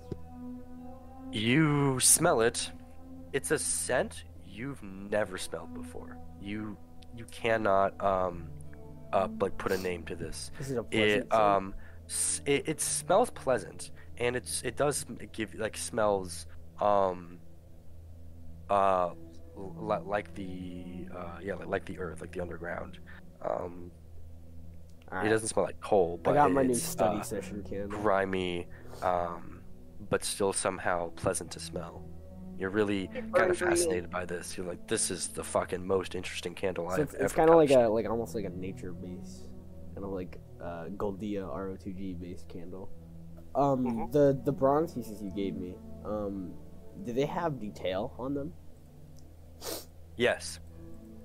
Speaker 1: You smell it. It's a scent you've never smelled before. You you cannot um uh like put a name to this.
Speaker 3: Is it a pleasant
Speaker 1: It
Speaker 3: scent?
Speaker 1: um s- it, it smells pleasant and it's it does give like smells um uh li- like the uh yeah like, like the earth like the underground. Um it doesn't smell like coal, but
Speaker 3: I
Speaker 1: but
Speaker 3: got my new
Speaker 1: it's,
Speaker 3: study
Speaker 1: uh,
Speaker 3: session candle.
Speaker 1: grimy, um, but still somehow pleasant to smell. You're really kind of
Speaker 2: burns really-
Speaker 1: fascinated by this. You're like, this is the fucking most interesting candle
Speaker 3: So
Speaker 1: I've
Speaker 3: it's,
Speaker 1: ever.
Speaker 3: it's kind of like a like almost like a nature base, kind of like uh, Goldia RO2G based candle. Um,
Speaker 1: Mhm.
Speaker 3: the the bronze pieces you gave me, um, do they have detail on them?
Speaker 1: Yes,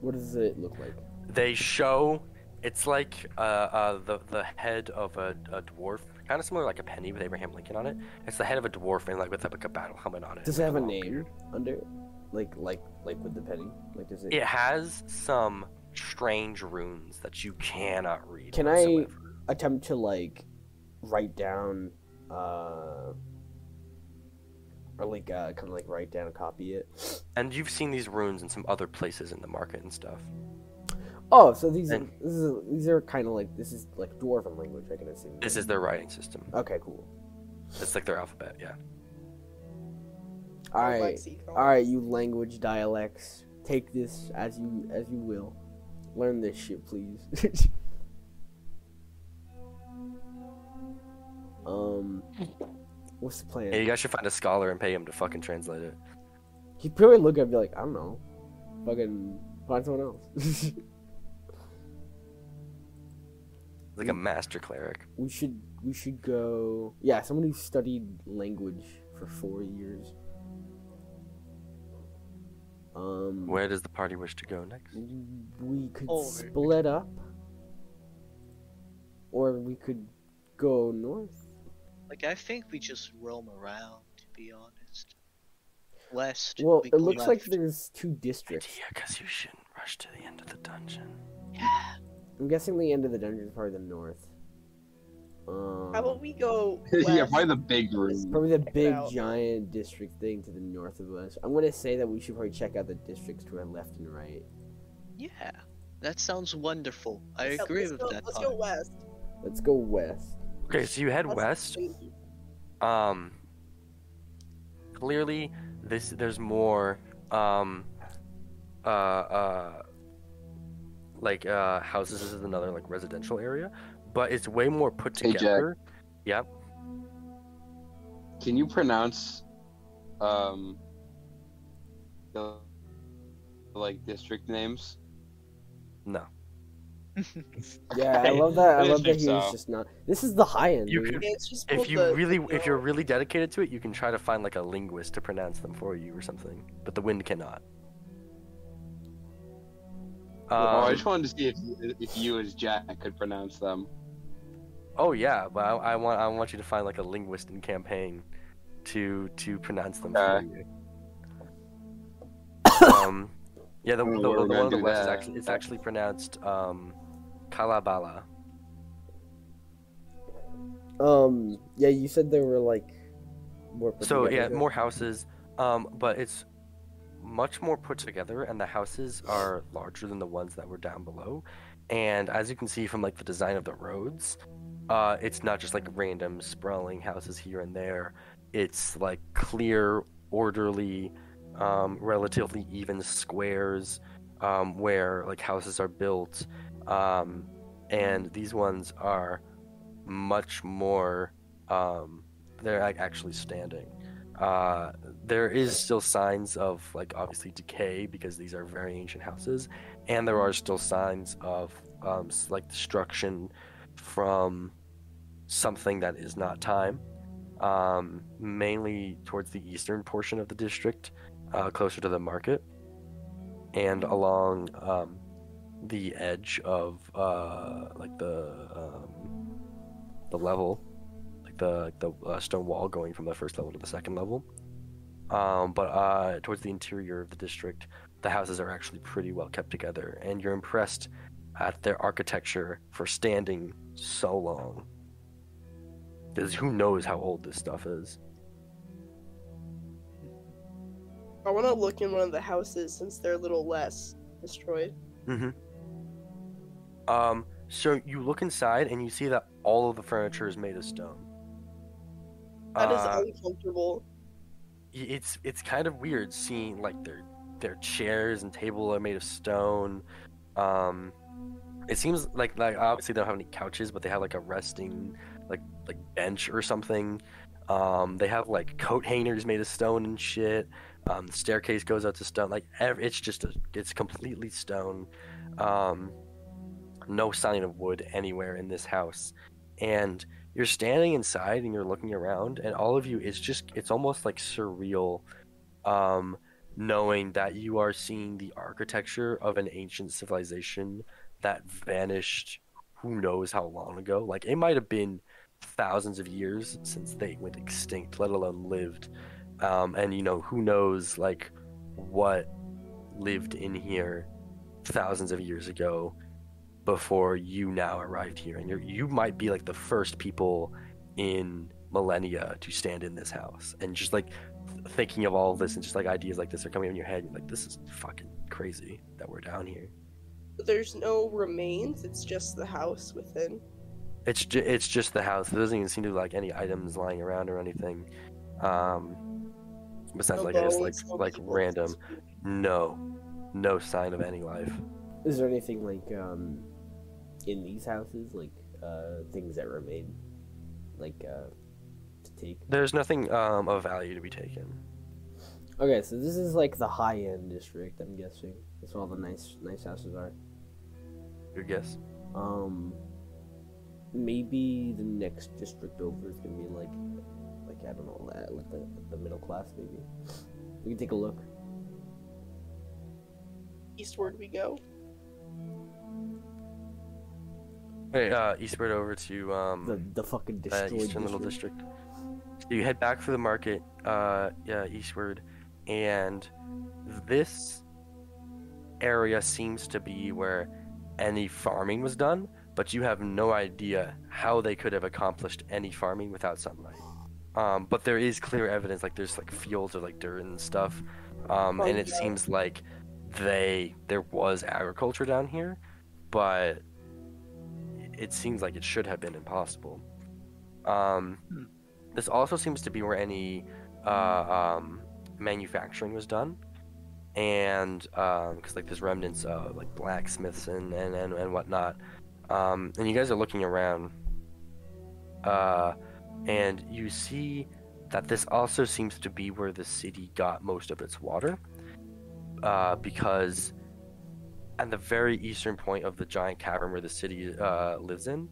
Speaker 3: What does it look like?
Speaker 1: They show. It's like uh, uh, the the head of a, a dwarf, kind of similar like a penny with Abraham Lincoln on it. It's the head of a dwarf and like with like a battle helmet on it.
Speaker 3: Does it have a name under it? Like like like with the penny? Like does it?
Speaker 1: It has some strange runes that you cannot read.
Speaker 3: Can I- attempt to like write down uh or like uh kind of like write down and copy it
Speaker 1: And you've seen these runes in some other places in the market and stuff.
Speaker 3: Oh so these
Speaker 1: And-
Speaker 3: this is these are kind of like this is like dwarven language i can assume
Speaker 1: This is their writing system.
Speaker 3: okay cool
Speaker 1: It's like their alphabet, yeah.
Speaker 3: all
Speaker 2: Or
Speaker 3: right
Speaker 2: lexicon.
Speaker 3: all right you language dialects take this as you as you will learn this shit please um what's the plan
Speaker 1: Yeah, you guys should find a scholar and pay him to fucking translate it.
Speaker 3: He'd probably look at it and be like, I don't know. Fucking find someone else.
Speaker 1: Like a master cleric.
Speaker 3: we should we should go Yeah, someone who studied language for four years. Um
Speaker 1: Where does the party wish to go next?
Speaker 3: we could
Speaker 4: Over.
Speaker 3: split up. Or we could go north.
Speaker 4: Like I think we just roam around. To be honest, west.
Speaker 3: Well,
Speaker 4: we
Speaker 3: it
Speaker 4: go
Speaker 3: looks like there's two districts.
Speaker 1: Yeah, because you shouldn't rush to the end of the dungeon.
Speaker 4: Yeah.
Speaker 3: I'm guessing the end of the dungeon is probably the north. Um,
Speaker 2: How about we go?
Speaker 5: yeah, probably the big room.
Speaker 3: Probably the
Speaker 2: Check
Speaker 3: big giant district thing to the north of us. I'm gonna say that we should probably check out the districts to our left and right.
Speaker 4: Yeah. That sounds wonderful. I
Speaker 2: Let's
Speaker 4: agree
Speaker 2: let's
Speaker 4: with
Speaker 2: go,
Speaker 4: that
Speaker 2: Let's
Speaker 4: part.
Speaker 2: go west.
Speaker 3: Let's go west.
Speaker 1: Okay, so you head west. Um, clearly, this there's more. Um, uh, uh, like uh, houses. This is another like residential area, but it's way more put
Speaker 5: Hey, Jack.
Speaker 1: together. Yep.
Speaker 5: Can you pronounce um the like district names?
Speaker 1: No.
Speaker 3: Yeah, I love that. I
Speaker 5: I
Speaker 3: love that he's
Speaker 5: so.
Speaker 3: just not. This is the high end.
Speaker 1: You
Speaker 3: dude.
Speaker 1: could-
Speaker 2: It's just
Speaker 1: If you
Speaker 2: the-
Speaker 1: really,
Speaker 2: the,
Speaker 1: if you're really dedicated to it, you can try to find like a linguist to pronounce them for you or something. But the wind cannot.
Speaker 5: Oh, I
Speaker 1: Um,
Speaker 5: just wanted to see if you, if you as Jack could pronounce them.
Speaker 1: oh yeah, but I, I want I want you to find like a linguist in campaign to to pronounce them for you. um, yeah, the, the, the
Speaker 5: we're
Speaker 1: one
Speaker 5: gonna
Speaker 1: on the west is actually it's actually pronounced um, Kalabala.
Speaker 3: Um. Yeah, you said there were like more.
Speaker 1: So yeah, more houses, um, but it's much more put together, and the houses are larger than the ones that were down below. And as you can see from like the design of the roads, uh, it's not just like random sprawling houses here and there. It's like clear, orderly, um, relatively even squares um, where like houses are built, um, and these ones are much more. Um, they're actually standing. Uh, there is still signs of like obviously decay because these are very ancient houses, and there are still signs of um, like destruction from something that is not time. Um, mainly towards the eastern portion of the district, uh, closer to the market, and along um, the edge of uh, like the um, the level like the the uh, stone wall going from the first level to the second level. Um, but uh, towards the interior of the district, the houses are actually pretty well kept together, and you're impressed at their architecture for standing so long. Because who knows how old this stuff is?
Speaker 2: I want to look in one of the houses since they're a little less destroyed.
Speaker 1: Mm-hmm. Um, so you look inside and you see that all of the furniture is made of stone.
Speaker 2: That is
Speaker 1: Uh,
Speaker 2: uncomfortable.
Speaker 1: it's it's kind of weird seeing like their their chairs and table are made of stone. Um, it seems like like obviously they don't have any couches, but they have like a resting like like bench or something. Um, they have like coat hangers made of stone and shit. Um, the staircase goes out to stone. Like ev- it's just a, it's completely stone. Um, no sign of wood anywhere in this house, and you're standing inside and you're looking around and all of you it's just it's almost like surreal um knowing that you are seeing the architecture of an ancient civilization that vanished who knows how long ago. Like it might have been thousands of years since they went extinct let alone lived. Um and you know who knows like what lived in here thousands of years ago before you now arrived here and you're you might be like the first people in millennia to stand in this house and just like thinking of all of this and just like ideas like this are coming in your head you're like this is fucking crazy that we're down here
Speaker 2: There's no remains. It's just the house within.
Speaker 1: it's ju- it's just the house there doesn't even seem to be like any items lying around or anything um besides
Speaker 2: No
Speaker 1: like I guess like like random no no sign of any life
Speaker 3: Is there anything like um in these houses like uh things that remain like uh to take?
Speaker 1: there's nothing um of value to be taken
Speaker 3: Okay, so this is like the high end district. I'm guessing that's where all the nice nice houses are.
Speaker 1: good guess
Speaker 3: Um, maybe the next district over is gonna be like, like I don't know, that like the the middle class maybe. We can take a look.
Speaker 2: Eastward we go.
Speaker 1: Okay, uh, eastward over to um,
Speaker 3: The the fucking
Speaker 1: uh,
Speaker 3: destroyed
Speaker 1: eastern little
Speaker 3: district.
Speaker 1: district. So you head back through the market, uh, yeah, eastward, and this area seems to be where any farming was done, but you have no idea how they could have accomplished any farming without sunlight. Um, but there is clear evidence, like there's like fields of like dirt and stuff, um, and it
Speaker 2: Oh, yeah.
Speaker 1: seems like they there was agriculture down here, but it seems like it should have been impossible. Um,
Speaker 4: Hmm.
Speaker 1: this also seems to be where any uh, um, manufacturing was done, and because like there's remnants of like blacksmiths and and and, and whatnot. Um, and you guys are looking around, uh, and you see that this also seems to be where the city got most of its water, uh, because at the very eastern point of the giant cavern where the city uh, lives in,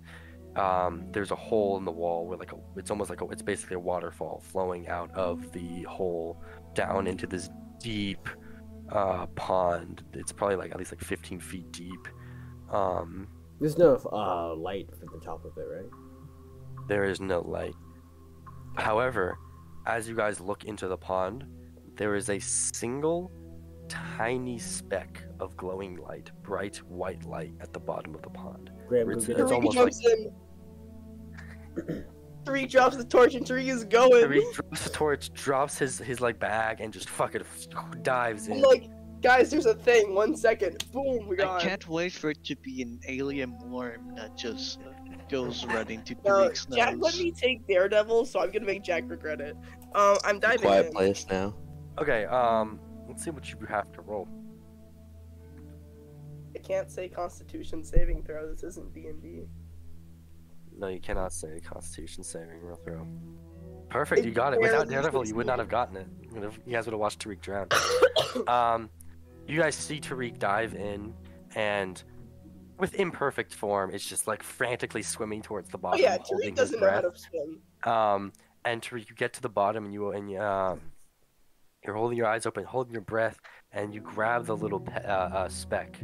Speaker 1: um, there's a hole in the wall where like a, it's almost like a, it's basically a waterfall flowing out of the hole down into this deep uh, pond. It's probably like at least like 15 feet deep. Um,
Speaker 3: There's no uh, light from the top of it, right?
Speaker 1: there is no light. However, as you guys look into the pond, there is a single tiny speck of glowing light, bright white light at the bottom of the pond.
Speaker 3: Graham, go
Speaker 1: It's-
Speaker 3: get
Speaker 1: it's.
Speaker 2: Tariq
Speaker 1: almost
Speaker 2: jumps in. Tariq drops the torch and Tariq is going.
Speaker 1: Tariq drops the torch, drops his his like bag, and just fucking dives
Speaker 2: I'm
Speaker 1: in.
Speaker 2: like, guys, there's a thing. One second. Boom, we
Speaker 4: I can't wait for it to be an alien worm that just goes right into
Speaker 2: No,
Speaker 4: Tariq's
Speaker 2: Jack let me take Daredevil, so I'm gonna make Jack regret it. Um, I'm diving
Speaker 6: Quiet
Speaker 2: in.
Speaker 6: place now.
Speaker 1: Okay, um, let's see what you have to roll.
Speaker 2: Can't say Constitution saving throw. This isn't D and D.
Speaker 1: No, you cannot say Constitution saving throw. Perfect,
Speaker 2: It
Speaker 1: you got it. Without Daredevil, you would not have gotten it. You, have, you guys would have watched Tariq drown. um, you guys see Tariq dive in, and with imperfect form, it's just like frantically swimming towards the
Speaker 2: Oh
Speaker 1: bottom,
Speaker 2: yeah,
Speaker 1: holding
Speaker 2: Tariq
Speaker 1: his
Speaker 2: doesn't know how to swim.
Speaker 1: Um, and Tariq, you get to the bottom, and you and you, um, you're holding your eyes open, holding your breath, and you grab the little pe- uh, uh, speck.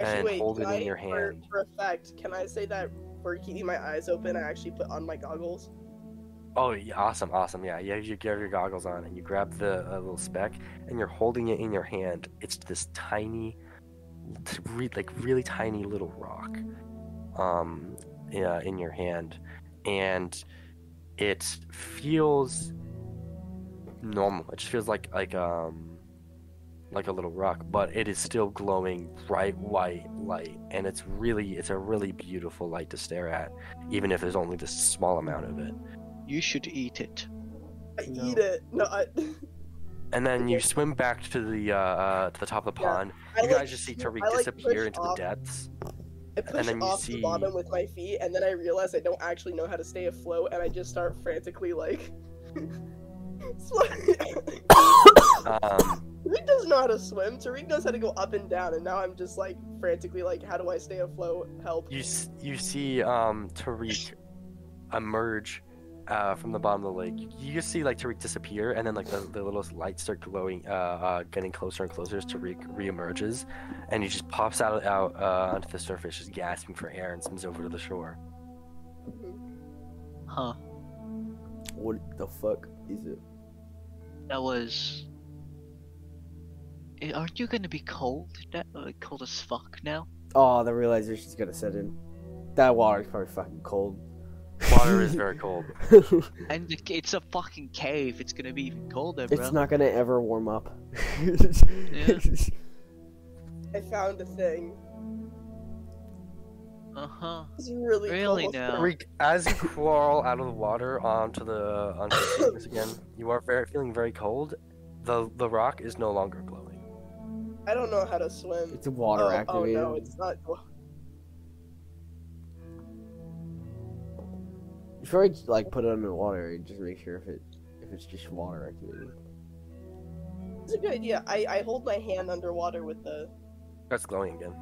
Speaker 2: Actually,
Speaker 1: and
Speaker 2: wait,
Speaker 1: hold it in
Speaker 2: I-
Speaker 1: your
Speaker 2: for-
Speaker 1: hand.
Speaker 2: For, a fact, can I say that for keeping my eyes open, I actually put on my goggles?
Speaker 1: Oh, yeah, awesome, awesome. Yeah, yeah. You get your goggles on and you grab the uh, little speck and you're holding it in your hand. It's this tiny, re- like really tiny little rock, um, yeah, in your hand, and it feels normal. It just feels like like um like a little rock, but it is still glowing bright white light, and it's really it's a really beautiful light to stare at, even if there's only this small amount of it.
Speaker 4: You should eat it.
Speaker 2: I
Speaker 3: No.
Speaker 2: eat it. No, I.
Speaker 1: And then you swim back to the uh, uh, to the top of the
Speaker 2: Yeah,
Speaker 1: pond.
Speaker 2: I
Speaker 1: you
Speaker 2: like
Speaker 1: guys just see
Speaker 2: sw-
Speaker 1: Tariq
Speaker 2: like,
Speaker 1: disappear into
Speaker 2: off-
Speaker 1: the depths.
Speaker 2: I push
Speaker 1: then you
Speaker 2: off
Speaker 1: see-
Speaker 2: the bottom with my feet, and then I realize I don't actually know how to stay afloat, and I just start frantically like.
Speaker 1: Um,
Speaker 2: Tariq doesn't know how to swim. Tariq knows how to go up and down, and now I'm just like frantically like, how do I stay afloat? Help!
Speaker 1: you s- you see um, Tariq emerge uh, from the bottom of the lake. You, you just see like Tariq disappear, and then like the, the little lights start glowing, uh, uh, getting closer and closer as Tariq reemerges, and he just pops out out uh, onto the surface, just gasping for air, and swims over to the shore.
Speaker 4: Huh.
Speaker 3: What the fuck is it?
Speaker 4: That was. Eh, Aren't you gonna be cold? That uh, cold as fuck now.
Speaker 3: Oh, the realization's gonna set in. That water's probably fucking cold.
Speaker 1: Water is very cold.
Speaker 4: And it's a fucking cave. It's gonna be even colder, bro.
Speaker 3: it's not gonna ever warm up.
Speaker 2: I found a thing.
Speaker 4: Uh huh.
Speaker 2: It's really
Speaker 4: Really
Speaker 2: cold.
Speaker 4: now?
Speaker 1: Tariq, as you crawl out of the water onto the onto the surface again, you are very, feeling very cold. The the rock is no longer glowing.
Speaker 2: I don't know how to swim.
Speaker 3: it's a water
Speaker 2: oh,
Speaker 3: activated.
Speaker 2: Oh no, it's not.
Speaker 3: You should probably like put it under the water and just make sure if it if it's just water activated.
Speaker 2: It's a good idea. I, I hold my hand underwater with the.
Speaker 1: That's glowing again.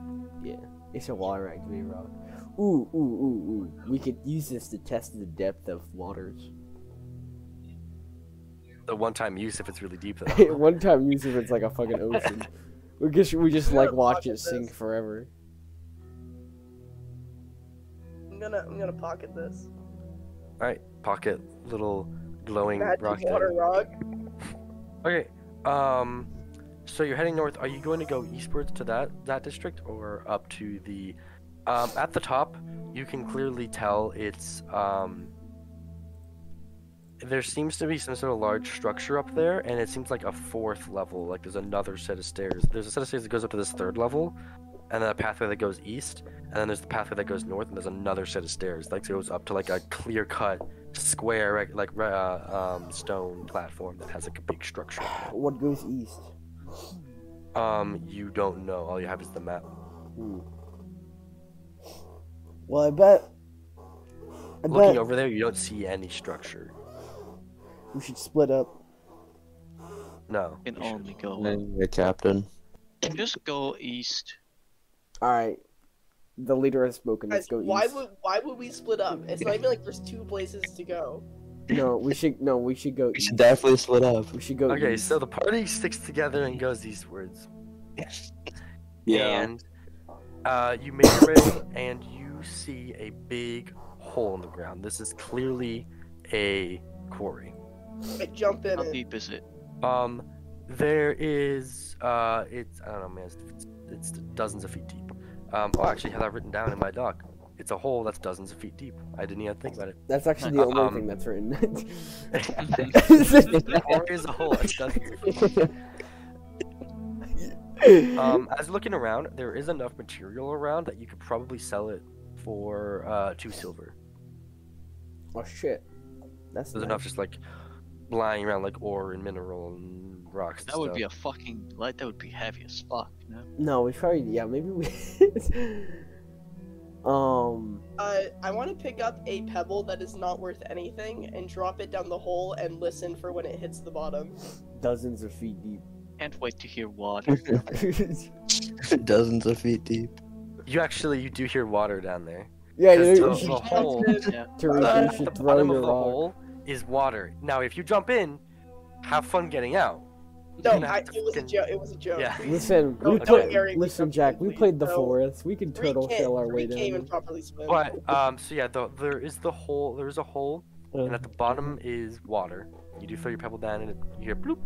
Speaker 3: It's a water activated rock. Ooh, ooh, ooh, ooh. We could use this to test the depth of waters.
Speaker 1: The one time use if it's really deep though.
Speaker 3: One time use if it's like a fucking ocean. We just we just like watch it sink
Speaker 2: this.
Speaker 3: forever.
Speaker 2: I'm gonna I'm gonna pocket this.
Speaker 1: Alright, pocket little glowing
Speaker 2: Magic
Speaker 1: rock
Speaker 2: water
Speaker 1: thing.
Speaker 2: rock.
Speaker 1: Okay. Um so you're heading north. Are you going to go eastwards to that that district or up to the um at the top you can clearly tell it's um there seems to be some sort of large structure up there and it seems like a fourth level like there's another set of stairs there's a set of stairs that goes up to this third level and then a pathway that goes east and then there's the pathway that goes north and there's another set of stairs like goes up to like a clear cut square like uh, um, stone platform that has like a big structure.
Speaker 3: What goes east?
Speaker 1: Um, you don't know. All you have is the map.
Speaker 3: Hmm. Well, I bet. I
Speaker 1: Looking
Speaker 3: bet
Speaker 1: over there, you don't see any structure.
Speaker 3: we should split up.
Speaker 1: No.
Speaker 4: Can
Speaker 1: you should-
Speaker 4: only go.
Speaker 6: Hey, Captain.
Speaker 4: Just go east.
Speaker 3: All right. The leader has spoken. Let's
Speaker 2: Guys,
Speaker 3: go
Speaker 2: why would why would we split up? It's not even like there's two places to go.
Speaker 3: No, we should. No, we should go.
Speaker 6: We
Speaker 3: East.
Speaker 6: should definitely split up.
Speaker 3: We should go.
Speaker 1: Okay,
Speaker 3: east.
Speaker 1: so the party sticks together and goes eastwards.
Speaker 5: Yeah.
Speaker 1: And uh, you make your way, and you see a big hole in the ground. This is clearly a quarry.
Speaker 2: I jump in
Speaker 4: How
Speaker 2: it.
Speaker 4: deep is it?
Speaker 1: Um, there is uh, it's I don't know, man. It's, it's dozens of feet deep. Um, oh, I actually have that written down in my doc. It's a hole that's dozens of feet deep. I didn't even think about it.
Speaker 3: That's actually the only
Speaker 1: Um,
Speaker 3: thing that's written.
Speaker 1: the quarry is a hole that's dozens of feet deep. Um, as looking around, there is enough material around that you could probably sell it for uh, two silver.
Speaker 3: oh shit. That's
Speaker 1: There's
Speaker 3: nice.
Speaker 1: enough just like lying around like ore and mineral and rocks.
Speaker 4: That would be a fucking like that would be heavy as fuck. You know?
Speaker 3: No, we probably yeah maybe we. um.
Speaker 2: Uh, I want to pick up a pebble that is not worth anything and drop it down the hole and listen for when it hits the bottom.
Speaker 3: Dozens of feet deep.
Speaker 4: Can't wait to hear water.
Speaker 6: Dozens of feet deep.
Speaker 1: You actually you do hear water down there.
Speaker 3: yeah,
Speaker 1: Because
Speaker 3: you,
Speaker 1: the, the hole,
Speaker 4: yeah.
Speaker 1: Uh, the
Speaker 3: throw
Speaker 1: bottom of the
Speaker 3: rock.
Speaker 1: hole is water. Now, if you jump in, have fun getting out.
Speaker 2: No,
Speaker 1: You're
Speaker 2: I, it was a joke. It was a joke.
Speaker 1: Yeah.
Speaker 3: Listen,
Speaker 2: Don't-
Speaker 3: we
Speaker 1: don't
Speaker 3: played. Listen, Jack, we played the
Speaker 2: No.
Speaker 3: forest. We can turtle
Speaker 2: can't-
Speaker 3: shell our way
Speaker 2: can't
Speaker 3: down.
Speaker 2: properly.
Speaker 1: But um, so yeah, the, there is the hole. There is a hole,
Speaker 3: Uh,
Speaker 1: and at the bottom is water. You do throw your pebble down, and it, you hear bloop,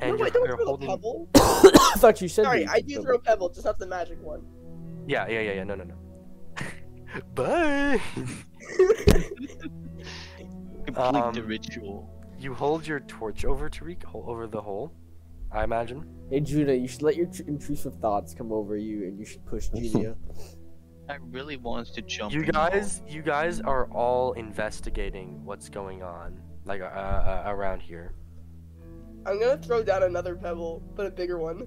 Speaker 1: and
Speaker 2: no,
Speaker 1: you're,
Speaker 2: I don't
Speaker 1: you're
Speaker 2: throw
Speaker 1: holding.
Speaker 2: the pebble.
Speaker 3: I thought you said.
Speaker 2: Sorry, I
Speaker 3: you
Speaker 2: do
Speaker 3: could
Speaker 2: throw a pebble, just not the magic one.
Speaker 1: Yeah, yeah, yeah, yeah. No, no, no. Bye.
Speaker 4: Complete
Speaker 1: Um,
Speaker 4: the ritual.
Speaker 1: you hold your torch over Tariq, over the hole. I imagine.
Speaker 3: Hey Judah, you should let your tr- intrusive thoughts come over you, and you should push Julia.
Speaker 4: I really want to jump.
Speaker 1: You
Speaker 4: in
Speaker 1: guys, you guys are all investigating what's going on, like uh, uh, around here.
Speaker 2: I'm gonna throw down another pebble, but a bigger one.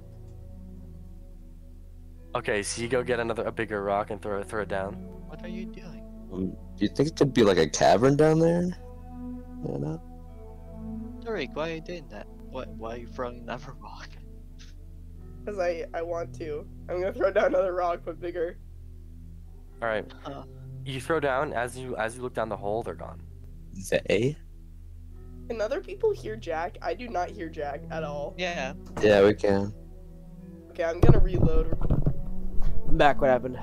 Speaker 1: Okay, so you go get another a bigger rock and throw it throw it down.
Speaker 4: What are you doing?
Speaker 6: Um, do you think it could be like a cavern down there? Yeah, no?
Speaker 4: Tariq, why are you doing that? Why, why are you throwing another rock?
Speaker 2: Cause I, I want to. I'm gonna throw down another rock, but bigger.
Speaker 1: All right,
Speaker 4: Uh,
Speaker 1: you throw down as you as you look down the hole, they're gone.
Speaker 6: They?
Speaker 2: Can other people hear Jack? I do not hear Jack at all.
Speaker 4: yeah.
Speaker 6: Yeah, we can.
Speaker 2: Okay, I'm gonna reload.
Speaker 3: Back. What happened?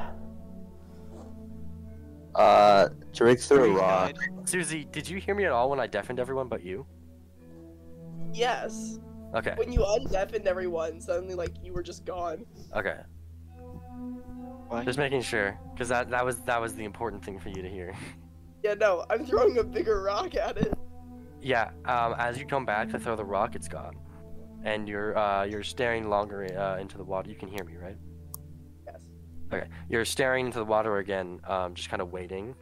Speaker 6: Uh, Tariq threw a rock.
Speaker 4: died.
Speaker 1: Susie, did you hear me at all when I deafened everyone but you?
Speaker 2: Yes.
Speaker 1: Okay,
Speaker 2: When you undeafened everyone, suddenly like you were just gone.
Speaker 1: okay.
Speaker 4: Why?
Speaker 1: Just making sure, because that that was that was the important thing for you to hear.
Speaker 2: Yeah, no, I'm throwing a bigger rock at it.
Speaker 1: Yeah, um, as you come back to throw the rock, it's gone, and you're uh, you're staring longer uh, into the water. You can hear me, right?
Speaker 2: Yes.
Speaker 1: Okay, you're staring into the water again, um, just kind of waiting.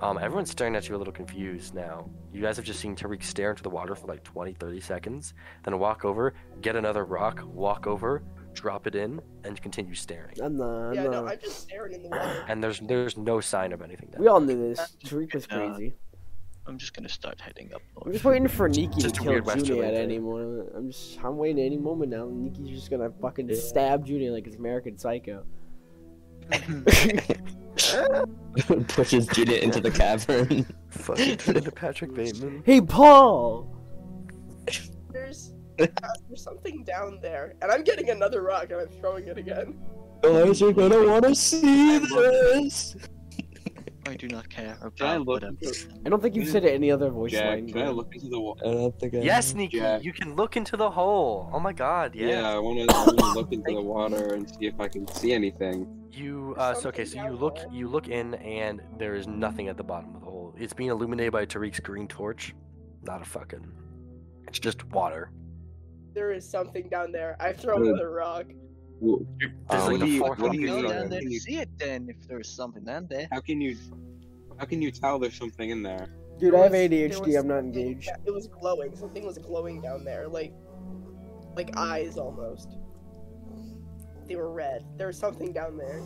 Speaker 1: Um, everyone's staring at you a little confused now. You guys have just seen Tariq stare into the water for like 20, 30 seconds, then walk over, get another rock, walk over, drop it in, and continue staring.
Speaker 3: I'm not. I'm
Speaker 2: Yeah, no. I'm just staring in the water.
Speaker 1: And there's there's no sign of anything. Down
Speaker 3: We all knew this.
Speaker 4: Uh,
Speaker 3: Tariq was
Speaker 4: uh,
Speaker 3: crazy.
Speaker 4: I'm just gonna start heading up.
Speaker 3: I'm just waiting for Nikki
Speaker 1: Just
Speaker 3: to kill
Speaker 1: weird Western
Speaker 3: at any moment. I'm just. I'm waiting any moment now. Nikki's just gonna fucking stab Junie like it's American Psycho.
Speaker 6: Pushes Juliet into the cavern.
Speaker 1: Fucking turn into Patrick Bateman.
Speaker 3: Hey, Paul.
Speaker 2: There's, uh, there's something down there, and I'm getting another rock and I'm throwing it again.
Speaker 6: Guys you're gonna wanna see this.
Speaker 4: I do not care
Speaker 5: Can I look into,
Speaker 3: I don't think you've said it any other voice
Speaker 5: Jack,
Speaker 3: line.
Speaker 5: can I look into the water?
Speaker 6: I don't think I.
Speaker 1: Yes, Nikki,
Speaker 5: Jack.
Speaker 1: you can look into the hole. Oh my God,
Speaker 5: Yeah,
Speaker 1: yeah.
Speaker 5: I want to I wanna look into the water and see if I can see anything.
Speaker 1: You uh, so okay, so you look
Speaker 2: there.
Speaker 1: you look in and there is nothing at the bottom of the hole. It's being illuminated by Tariq's green torch. Not a fucking. It's just water.
Speaker 2: There is something down there. I throw
Speaker 5: Good.
Speaker 2: another rock.
Speaker 5: Well,
Speaker 1: There's
Speaker 6: Um,
Speaker 1: like
Speaker 5: what do
Speaker 1: the
Speaker 5: you-
Speaker 1: fourth
Speaker 5: what
Speaker 1: rock
Speaker 5: do you
Speaker 4: Go
Speaker 5: know
Speaker 1: there.
Speaker 4: down there to
Speaker 5: you-
Speaker 4: see it then, if there's something down there.
Speaker 5: How can you how can you tell there's something in there?
Speaker 3: Dude,
Speaker 2: There
Speaker 3: I have ADHD.
Speaker 2: was
Speaker 3: I'm not engaged.
Speaker 2: It was glowing. Something was glowing down there, like, like eyes almost. They were red. There was something down there.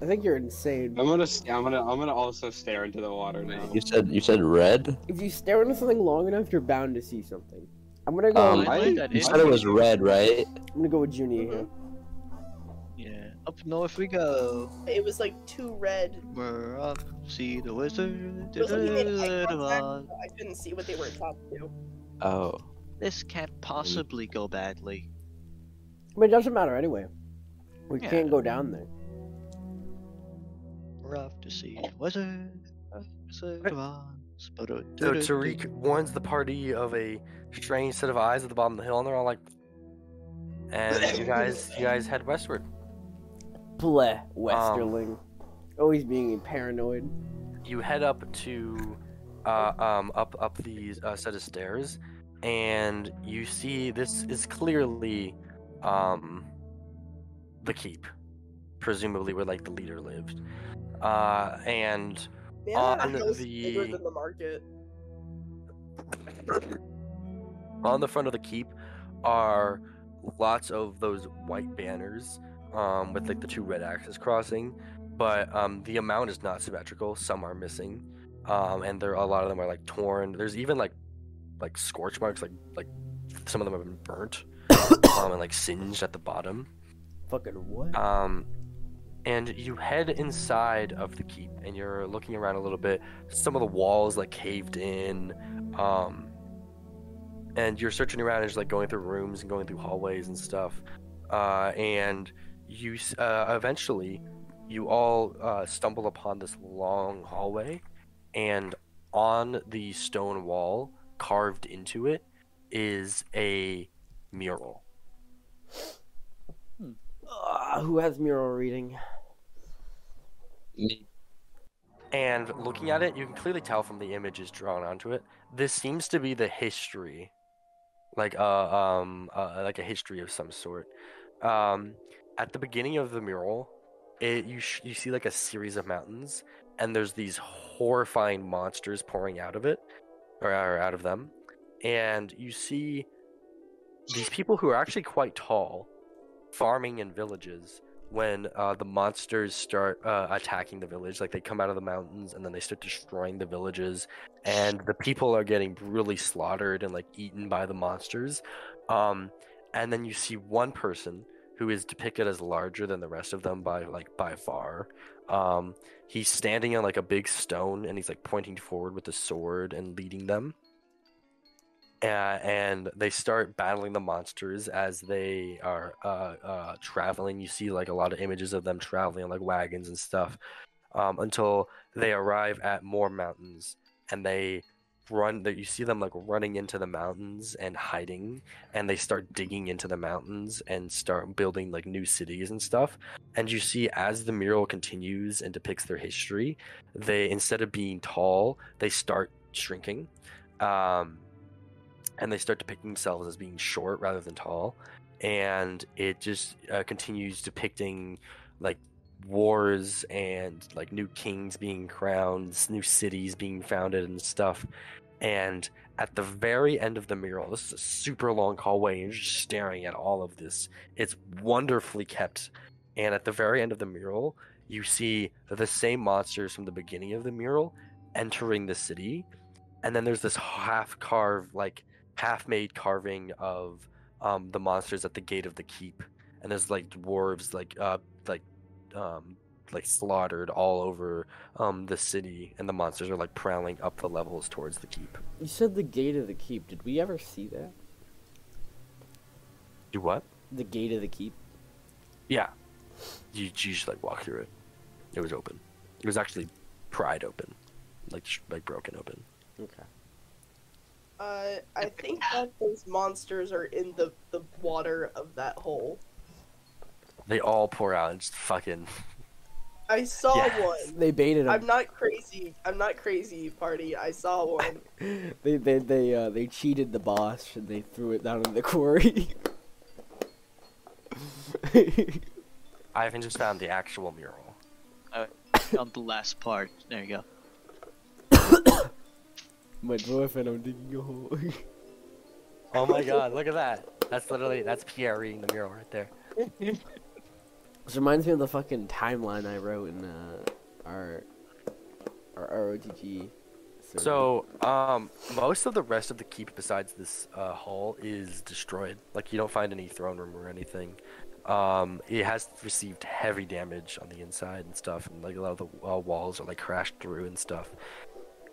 Speaker 3: I think you're insane.
Speaker 5: I'm gonna I'm gonna I'm gonna also stare into the water now.
Speaker 6: You said you said red.
Speaker 3: If you stare into something long enough, you're bound to see something. I'm gonna go.
Speaker 6: Um,
Speaker 4: I
Speaker 5: I-
Speaker 6: You
Speaker 4: it-
Speaker 6: said it was red, right?
Speaker 3: I'm gonna go with Junie here.
Speaker 4: Yeah. Up north we go.
Speaker 2: It was like two red.
Speaker 4: We're off. See the wizard.
Speaker 2: It was like he made eye
Speaker 4: Come
Speaker 2: contact, I couldn't see what they were talking to.
Speaker 6: Oh.
Speaker 4: This can't possibly go badly.
Speaker 3: I mean, it doesn't matter anyway. We
Speaker 4: Yeah.
Speaker 3: can't go down there.
Speaker 4: We're off to see the wizard. Wizard
Speaker 1: Right.
Speaker 4: of Oz.
Speaker 1: So Tariq warns the party of a strange set of eyes at the bottom of the hill, and they're all like, and you guys, you guys head westward.
Speaker 3: Bleh, Westerling. Always being paranoid.
Speaker 1: You head up to, uh, um, up up these uh, set of stairs, and you see this is clearly, um, the keep, presumably where like the leader lived, uh, and
Speaker 2: Man,
Speaker 1: On
Speaker 2: that house is bigger
Speaker 1: the-
Speaker 2: the market.
Speaker 1: on the front of the keep are lots of those white banners um, with like the two red axes crossing but um, the amount is not symmetrical. Some are missing um, and there a lot of them are like torn. There's even like like scorch marks like like some of them have been burnt um, and like singed at the bottom
Speaker 3: Fucking what?
Speaker 1: um, and you head inside of the keep, and you're looking around a little bit. Some of the walls like caved in, um, and you're searching around and just like going through rooms and going through hallways and stuff. Uh, and you uh, eventually, you all uh, stumble upon this long hallway, and on the stone wall, carved into it, is a mural.
Speaker 3: Uh, who has mural reading?
Speaker 6: Me.
Speaker 1: And looking at it, you can clearly tell from the images drawn onto it. This seems to be the history, like uh, um, uh, like a history of some sort. Um, at the beginning of the mural, it you sh- you see like a series of mountains, and there's these horrifying monsters pouring out of it, or, or out of them, and you see these people who are actually quite tall, farming in villages when uh, the monsters start uh, attacking the village. Like they come out of the mountains and then they start destroying the villages, and the people are getting brutally slaughtered and like eaten by the monsters. Um, and then you see one person who is depicted as larger than the rest of them by like by far. Um, he's standing on like a big stone and he's like pointing forward with a sword and leading them. Uh, and they start battling the monsters as they are uh, uh, traveling. You see like a lot of images of them traveling on like wagons and stuff um, until they arrive at more mountains and they run that you see them like running into the mountains and hiding and they start digging into the mountains and start building like new cities and stuff and you see as the mural continues and depicts their history they instead of being tall they start shrinking um, and they start depicting themselves as being short rather than tall. And it just uh, continues depicting like wars and like new kings being crowned new cities being founded and stuff. And at the very end of the mural this is a super long hallway and you're just staring at all of this. It's wonderfully kept. And at the very end of the mural you see the same monsters from the beginning of the mural entering the city. And then there's this half carved like half made carving of um, the monsters at the gate of the keep. And there's like dwarves like uh like um like slaughtered all over um the city. And the monsters are like prowling up the levels towards the keep.
Speaker 3: You said the gate of the keep. Did we ever see that?
Speaker 1: do what?
Speaker 3: The gate of the keep.
Speaker 1: yeah. You, you just like walk through it. It was open. It was actually pried open. Like like broken open.
Speaker 3: Okay.
Speaker 2: Uh, I think that those monsters are in the, the water of that hole.
Speaker 1: they all pour out and just fucking
Speaker 2: I saw
Speaker 1: Yes.
Speaker 2: one.
Speaker 3: They baited him.
Speaker 2: I'm not crazy. I'm not crazy, party. I saw one.
Speaker 3: They they they uh they cheated the boss and they threw it down in the quarry.
Speaker 1: i haven't just found the actual mural
Speaker 4: On the last part. There you go.
Speaker 3: My and I'm digging a hole.
Speaker 1: oh my god look at that that's literally that's pierre reading the mural right there
Speaker 3: This reminds me of the fucking timeline I wrote in uh, our our ROTG.
Speaker 1: So, um, most of the rest of the keep besides this uh, hall is destroyed. Like you don't find any throne room or anything. Um, it has received heavy damage on the inside and stuff, and like a lot of the uh, walls are like crashed through and stuff.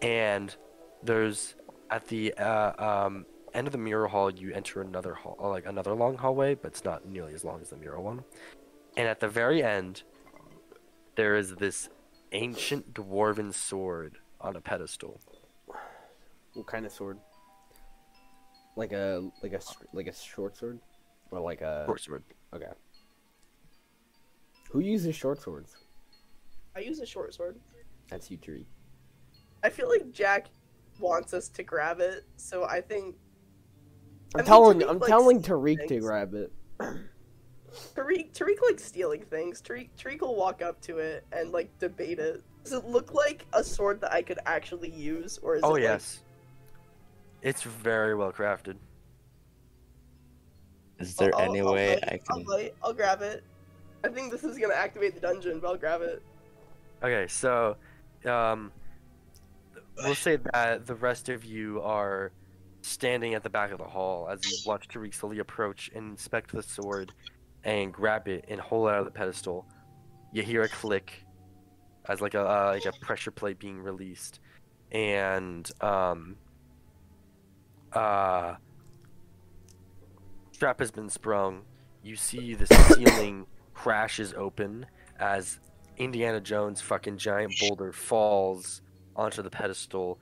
Speaker 1: And there's at the uh, um, end of the mural hall, you enter another hall, uh, like another long hallway, but it's not nearly as long as the mural one. And at the very end, there is this ancient dwarven sword on a pedestal.
Speaker 3: What kind of sword? Like a like a s- like a short sword, or like a
Speaker 1: Short sword.
Speaker 3: okay. Who uses short swords?
Speaker 2: I use a short sword.
Speaker 3: That's you, Tree.
Speaker 2: I feel like Jack wants us to grab it, so I think I
Speaker 3: I'm
Speaker 2: mean,
Speaker 3: telling
Speaker 2: Tariq
Speaker 3: I'm
Speaker 2: likes
Speaker 3: telling Tariq to grab it.
Speaker 2: Tariq Tariq likes stealing things. Tariq Tariq will walk up to it and like debate it. Does it look like a sword that I could actually use, or is
Speaker 1: Oh
Speaker 2: it like-
Speaker 1: yes. It's very well crafted.
Speaker 6: Is there
Speaker 2: I'll-
Speaker 6: any
Speaker 2: I'll
Speaker 6: way
Speaker 2: bite,
Speaker 6: I
Speaker 2: I'll,
Speaker 6: can?
Speaker 2: I'll grab it. I think this is gonna activate the dungeon, but I'll grab it.
Speaker 1: Okay, so um, we'll say that the rest of you are standing at the back of the hall as you watch Tariq slowly approach and inspect the sword and grab it and hold it out of the pedestal. You hear a click as like a uh, like a pressure plate being released, and um, uh, strap has been sprung. You see the ceiling crashes open as Indiana Jones fucking giant boulder falls onto the pedestal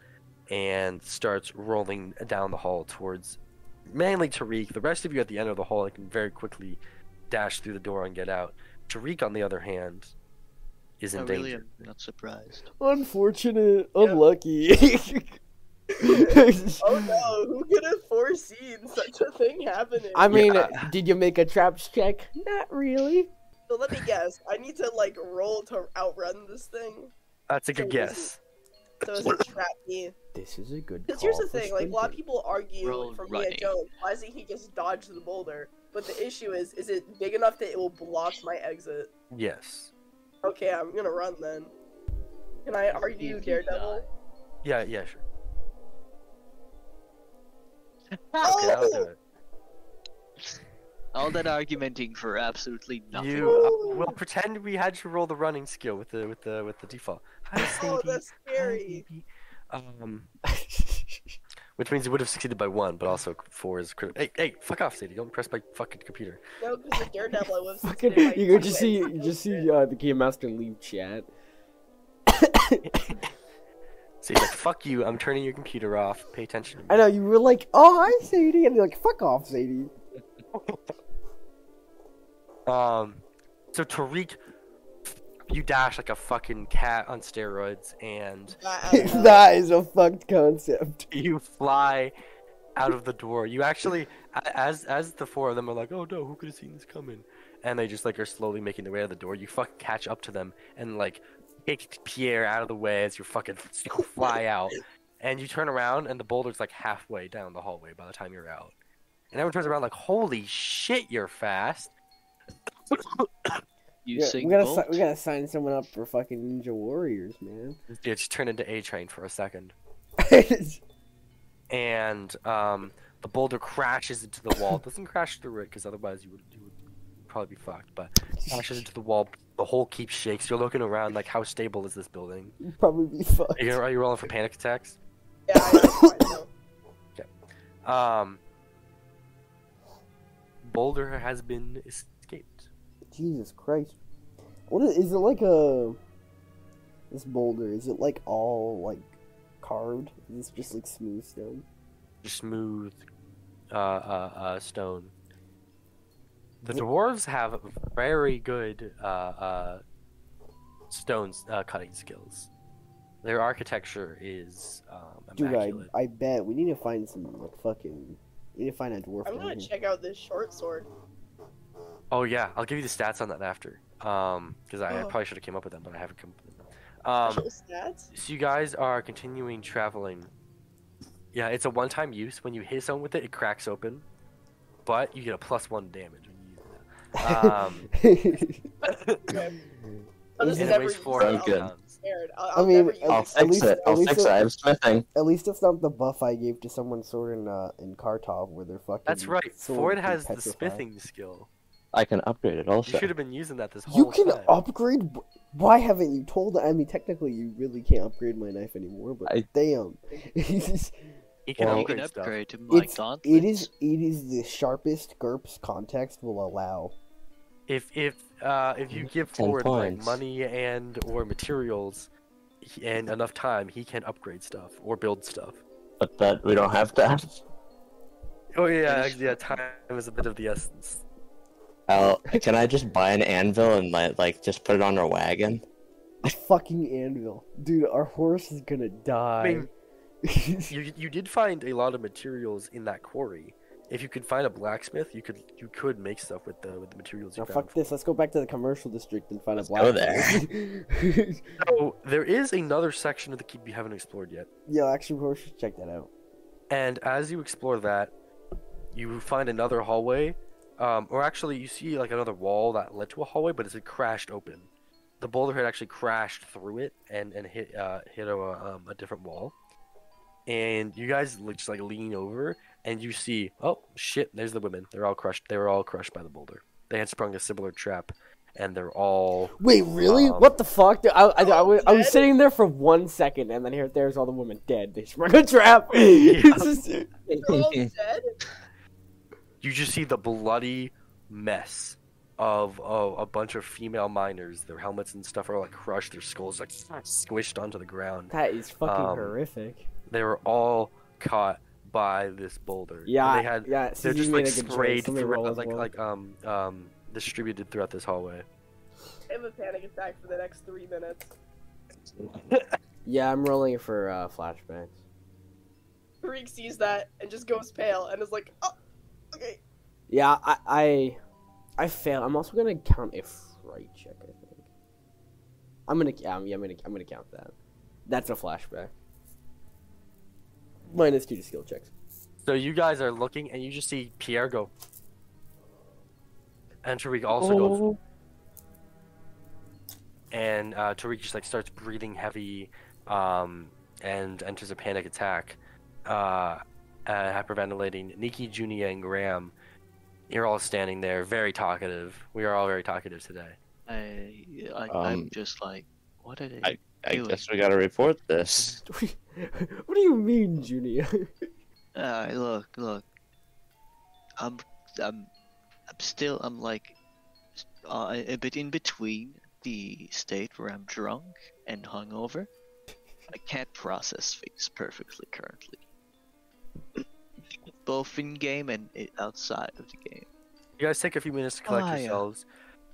Speaker 1: and starts rolling down the hall towards mainly Tariq. The rest of you at the end of the hall can very quickly dash through the door and get out. Tariq, on the other hand, is in
Speaker 4: I really
Speaker 1: danger.
Speaker 4: am not surprised.
Speaker 3: Unfortunate,
Speaker 2: Yeah.
Speaker 3: unlucky.
Speaker 2: Oh no, who could have foreseen such a thing happening?
Speaker 3: I mean,
Speaker 1: Yeah.
Speaker 3: did you make a traps check? Not really.
Speaker 2: so let me guess. I need to like roll to outrun this thing.
Speaker 1: That's a good
Speaker 2: So is
Speaker 1: guess.
Speaker 2: So is it trap me?
Speaker 3: This is a good.
Speaker 2: Because here's the
Speaker 3: for
Speaker 2: thing, like a lot of people argue
Speaker 4: Roll
Speaker 2: for
Speaker 4: running.
Speaker 2: Mia Jones, why doesn't he just dodge the boulder? But the issue is, is it big enough that it will block my exit?
Speaker 1: Yes.
Speaker 2: Okay, I'm gonna run then. Can I argue
Speaker 4: If you
Speaker 2: Daredevil?
Speaker 1: Yeah, yeah, sure.
Speaker 2: Oh!
Speaker 1: Okay, I'll do it.
Speaker 4: All that argumenting for absolutely nothing.
Speaker 1: You uh, we'll pretend we had you roll the running skill with the with the with the default. Hi,
Speaker 2: Oh, that's scary.
Speaker 1: baby. Um, which means you would have succeeded by one, but also four is critical. Hey, hey, fuck off, Sadie! Don't press my fucking computer.
Speaker 2: No, because the Daredevil I would have
Speaker 3: Fucking,
Speaker 2: succeeded by
Speaker 3: you could just see, you just see uh, the game master leave chat.
Speaker 1: So he's like, "Fuck you! I'm turning your computer off. Pay attention to me."
Speaker 3: I know you were like, "Oh, hi, Sadie," and you're like, "Fuck off, Sadie."
Speaker 1: Um, so Tariq, you dash like a fucking cat on steroids, and
Speaker 2: That-
Speaker 3: that is a fucked concept.
Speaker 1: you fly out of the door. You actually, as as the four of them are like, "Oh no, who could have seen this coming?" And they just like are slowly making their way out of the door. You fuck catch up to them and like kick Pierre out of the way as you fucking fly out. And you turn around and the boulder's like halfway down the hallway by the time you're out. And everyone turns around like, "Holy shit, you're fast!"
Speaker 3: Yeah, we gotta si- we gotta sign someone up for fucking Ninja Warriors, man.
Speaker 1: Yeah, just turn into A Train for a second. and um, the boulder crashes into the wall. It doesn't crash through it because otherwise you would, you would probably be fucked. But crashes into the wall. The whole keeps shakes. You're looking around like, how stable is this building?
Speaker 3: You'd probably be fucked.
Speaker 1: Are you, are you rolling for panic attacks?
Speaker 2: Yeah, I, I know.
Speaker 1: Um, boulder has been escaped.
Speaker 3: Jesus Christ. What is, is it like a this boulder? Is it like all like carved? Is this just like smooth stone?
Speaker 1: Smooth uh, uh, uh, stone. The dwarves have very good uh, uh, stone uh, cutting skills. Their architecture is um,
Speaker 3: Dude, I. I bet we need to find some like fucking. We need to find a dwarf.
Speaker 2: I'm gonna check out this short sword.
Speaker 1: Oh yeah, I'll give you the stats on that after. Um, because I, I
Speaker 2: Oh.
Speaker 1: probably should have came up with them, but I haven't come. up with them. Um,
Speaker 2: stats?
Speaker 1: so you guys are continuing traveling. Yeah, it's a one-time use. When you hit someone with it, it cracks open, but you get a plus one damage when you use it. Um,
Speaker 2: Okay. I'll just
Speaker 1: and it
Speaker 2: never
Speaker 1: weighs
Speaker 2: use
Speaker 1: four
Speaker 2: it.
Speaker 6: Sounds
Speaker 2: I'll
Speaker 6: good.
Speaker 2: be scared. I'll,
Speaker 3: I mean,
Speaker 2: never use
Speaker 3: I'll
Speaker 6: I'll.
Speaker 3: At
Speaker 6: fix
Speaker 3: least-
Speaker 6: it.
Speaker 3: at
Speaker 6: I'll
Speaker 3: least
Speaker 6: fix
Speaker 3: it-
Speaker 6: it. I have smithing.
Speaker 3: At least it's not the buff I gave to someone sword in uh in Kartov where they're fucking.
Speaker 1: That's right.
Speaker 3: sword
Speaker 1: Ford has the
Speaker 3: petrify.
Speaker 1: smithing skill.
Speaker 6: I can upgrade it also.
Speaker 1: You should have been using that this whole
Speaker 3: You can
Speaker 1: time.
Speaker 3: upgrade. Why haven't you told? I mean, technically, you really can't upgrade my knife anymore. But
Speaker 6: I-
Speaker 3: damn, it's
Speaker 1: He can
Speaker 6: Well,
Speaker 4: you
Speaker 1: upgrade
Speaker 4: can
Speaker 1: stuff.
Speaker 4: upgrade to my gauntlets.
Speaker 3: it is it is the sharpest GURPS context will allow.
Speaker 1: If if uh if you give
Speaker 6: 10
Speaker 1: forward like money and or materials and enough time, he can upgrade stuff or build stuff.
Speaker 6: But that we don't have that.
Speaker 1: Oh yeah, yeah. Time is a bit of the essence.
Speaker 6: I'll, can I just buy an anvil and like, like just put it on our wagon?
Speaker 3: A fucking anvil, dude. Our horse is gonna die.
Speaker 1: mean, You you did find a lot of materials in that quarry. If you could find a blacksmith, you could you could make stuff with the with the materials you
Speaker 3: now
Speaker 1: found.
Speaker 3: fuck this. Let's go back to the commercial district and find
Speaker 6: Let's
Speaker 3: a blacksmith.
Speaker 6: go
Speaker 3: black.
Speaker 1: So there is another section of the keep you haven't explored yet.
Speaker 3: Yeah, actually, we should check that out.
Speaker 1: And as you explore that, you find another hallway, um, or actually you see like another wall that led to a hallway, but it's had crashed open. The boulder had actually crashed through it and and hit uh, hit a um, a different wall. And you guys just like lean over and you see, oh shit, there's the women. They're all crushed. They were all crushed by the boulder. They had sprung a similar trap, and they're all
Speaker 3: Wait, really?
Speaker 1: Um,
Speaker 3: what the fuck? Dude, I, I, I, was, I was sitting there for one second, and then here, there's all the women dead. They sprung a trap. It's just-
Speaker 2: They're all dead.
Speaker 1: you just see the bloody mess of, of a bunch of female miners. Their helmets and stuff are like crushed. Their skulls like squished onto the ground.
Speaker 3: that is fucking
Speaker 1: Um,
Speaker 3: horrific.
Speaker 1: They were all caught by this boulder.
Speaker 3: Yeah,
Speaker 1: they had.
Speaker 3: yeah.
Speaker 1: They're just like
Speaker 3: a
Speaker 1: sprayed
Speaker 3: Somebody roll
Speaker 1: throughout, like
Speaker 3: well.
Speaker 1: like um um distributed throughout this hallway.
Speaker 2: I have a panic attack for the next three minutes.
Speaker 3: Yeah, I'm rolling for uh, flashbacks.
Speaker 2: Tariq sees that and just goes pale and is like, oh, okay.
Speaker 3: Yeah, I, I, I fail. I'm also gonna count a fright check. I think. I'm gonna, yeah, I'm, yeah, I'm gonna, I'm gonna count that. That's a flashback. Minus two to skill checks.
Speaker 1: So you guys are looking, and you just see Pierre go, and Tariq also goes,
Speaker 3: Oh.
Speaker 1: and uh, Tariq just like starts breathing heavy, um, and enters a panic attack, uh, uh, hyperventilating. Nikki, Junia, and Graham, you're all standing there, very talkative. We are all very talkative today.
Speaker 4: I, I
Speaker 6: Um,
Speaker 4: I'm just like, what are they?
Speaker 6: I- I guess we gotta report this.
Speaker 3: what do you mean, Junior?
Speaker 4: Uh, look, look. I'm, I'm, I'm still, I'm like, uh, a bit in between the state where I'm drunk and hungover. I can't process things perfectly currently. Both in game and outside of the game.
Speaker 1: You guys take a few minutes to collect
Speaker 4: yeah.
Speaker 1: yourselves.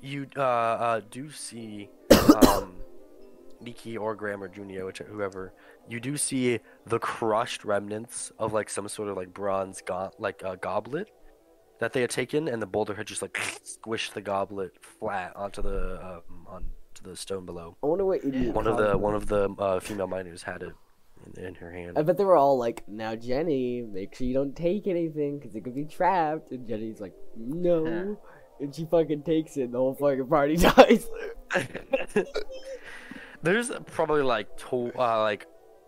Speaker 1: You uh, uh, do see um, Nikki or Graham or Junia, which whoever. You do see the crushed remnants of like some sort of like bronze go- like uh, goblet that they had taken, and the boulder had just like squished the goblet flat onto the um, onto the stone below.
Speaker 3: I wonder what idiot.
Speaker 1: One of the
Speaker 3: that.
Speaker 1: one of the uh, female miners had it in, in her hand.
Speaker 3: I bet they were all like, "Now, Jenny, make sure you don't take anything, cause it could be trapped." And Jenny's like, "No," and she fucking takes it. and The whole fucking party dies.
Speaker 1: There's probably like tw- uh, like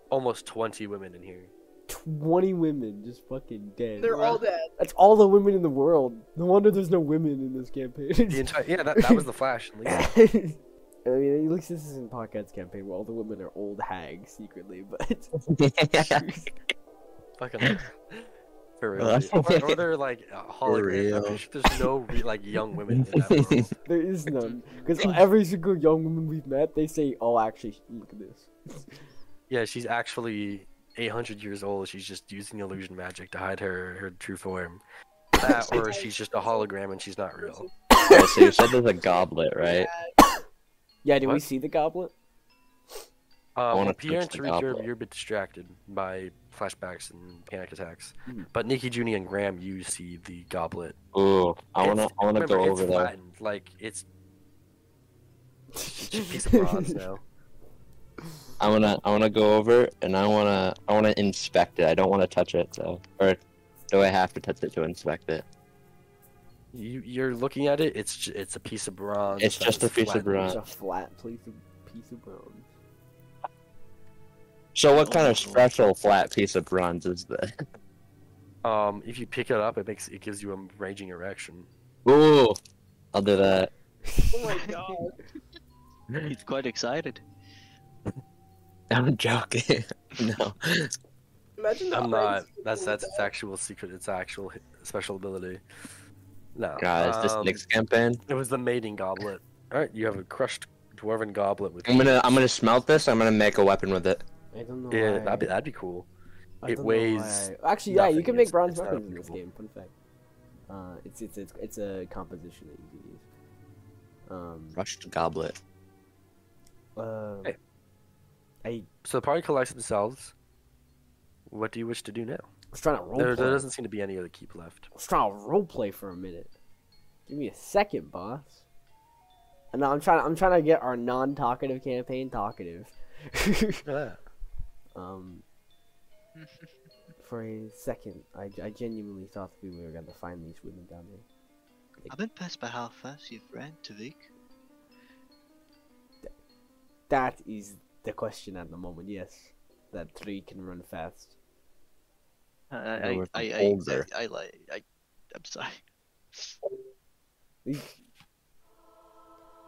Speaker 1: almost twenty women in here.
Speaker 3: Twenty women just fucking dead.
Speaker 2: They're all dead.
Speaker 3: That's all the women in the world. No wonder there's no women in this campaign.
Speaker 1: The entire yeah, that, that was the Flash. At least.
Speaker 3: I mean, at least this isn't podcast campaign where all the women are old hags secretly, but
Speaker 1: Fucking like, for real. Or, or they're like uh, holograms.
Speaker 6: Real.
Speaker 1: there's no re- like young women in that world.
Speaker 3: there is none. Because every single young woman we've met, they say, "Oh, actually, look at this."
Speaker 1: Yeah, she's actually 800 years old. She's just using illusion magic to hide her her true form. That, or she's just a hologram and she's not real.
Speaker 6: Okay, so you said there's a goblet, right?
Speaker 3: Yeah, did we
Speaker 1: What?
Speaker 3: see the goblet?
Speaker 1: Um,
Speaker 6: wanna
Speaker 1: well, Pierre and
Speaker 6: the
Speaker 1: Tariq, you're,
Speaker 6: goblet.
Speaker 1: you're a bit distracted by flashbacks and panic attacks.
Speaker 3: Mhm.
Speaker 1: But Nikki, Junie, and Graham, you see the goblet.
Speaker 6: Ooh, I wanna,
Speaker 1: It's-
Speaker 6: I wanna
Speaker 1: remember,
Speaker 6: go
Speaker 1: it's
Speaker 6: over there.
Speaker 1: flattened, Like it's, it's a piece of bronze now.
Speaker 6: I wanna, I wanna go over and I wanna, I wanna inspect it. I don't wanna touch it though. Or do I have to touch it to inspect it?
Speaker 1: You you're looking at it. It's it's a piece of bronze.
Speaker 6: It's just a piece of
Speaker 1: flattened.
Speaker 3: It's
Speaker 6: bronze.
Speaker 3: a flat piece of piece of bronze.
Speaker 6: So what kind of special flat piece of bronze is that?
Speaker 1: Um, if you pick it up, it makes it gives you a raging erection.
Speaker 6: Ooh, I'll do that.
Speaker 2: Oh my god.
Speaker 4: He's quite excited.
Speaker 6: I'm joking. no.
Speaker 2: Imagine
Speaker 1: I'm not. That's that's its actual secret. It's actual special ability. No.
Speaker 6: God, is this
Speaker 1: um,
Speaker 6: next campaign?
Speaker 1: It was the mating goblet. All right, you have a crushed dwarven goblet with.
Speaker 6: I'm gonna I'm gonna smelt this. I'm gonna make a weapon with it.
Speaker 3: I don't know.
Speaker 1: Yeah,
Speaker 3: why.
Speaker 1: that'd be that'd be cool.
Speaker 3: I
Speaker 1: it weighs
Speaker 3: why. Actually, yeah, you can make bronze
Speaker 1: it's not
Speaker 3: weapons in this game. Fun fact. Uh, it's it's it's it's a composition that you can use. Um,
Speaker 6: Crushed goblet.
Speaker 3: uh,
Speaker 1: Hey.
Speaker 3: I
Speaker 1: So the party collects themselves. What do you wish to do now?
Speaker 3: was trying to role
Speaker 1: There,
Speaker 3: play.
Speaker 1: there doesn't seem to be any other keep left.
Speaker 3: I was trying to role play for a minute. Give me a second, boss. And now I'm trying. I'm trying to get our non-talkative campaign talkative.
Speaker 1: Look
Speaker 3: um, for a second, I, I genuinely thought that we were gonna find these women down there.
Speaker 4: I'm impressed by how fast you've ran, Tariq.
Speaker 3: That is the question at the moment. Yes, that three can run fast.
Speaker 4: I I I, I, I, I, I I'm sorry.
Speaker 3: You,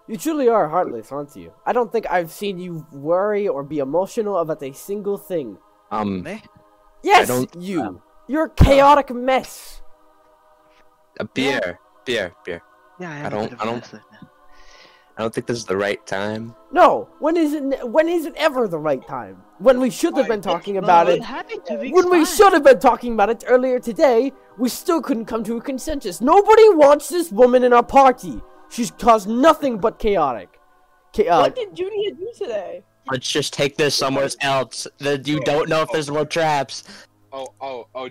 Speaker 3: you truly are heartless, aren't you? I don't think I've seen you worry or be emotional about a single thing.
Speaker 6: Um,
Speaker 4: Me?
Speaker 3: Yes,
Speaker 6: don't-
Speaker 3: you. You're a chaotic mess.
Speaker 6: a beer, beer, beer.
Speaker 4: Yeah, I,
Speaker 6: I don't-
Speaker 4: bit of
Speaker 6: I
Speaker 4: a
Speaker 6: don't-
Speaker 4: mess right now.
Speaker 6: I don't think this is the right time.
Speaker 3: No, when is it? When is it ever the right time? When we should have been talking about it. When we should have been talking about it earlier today, we still couldn't come to a consensus. Nobody wants this woman in our party. She's caused nothing but chaotic. Cha- uh,
Speaker 2: what did Junia do today?
Speaker 6: Let's just take this somewhere else. That you don't know if there's more traps.
Speaker 5: Oh, oh, oh.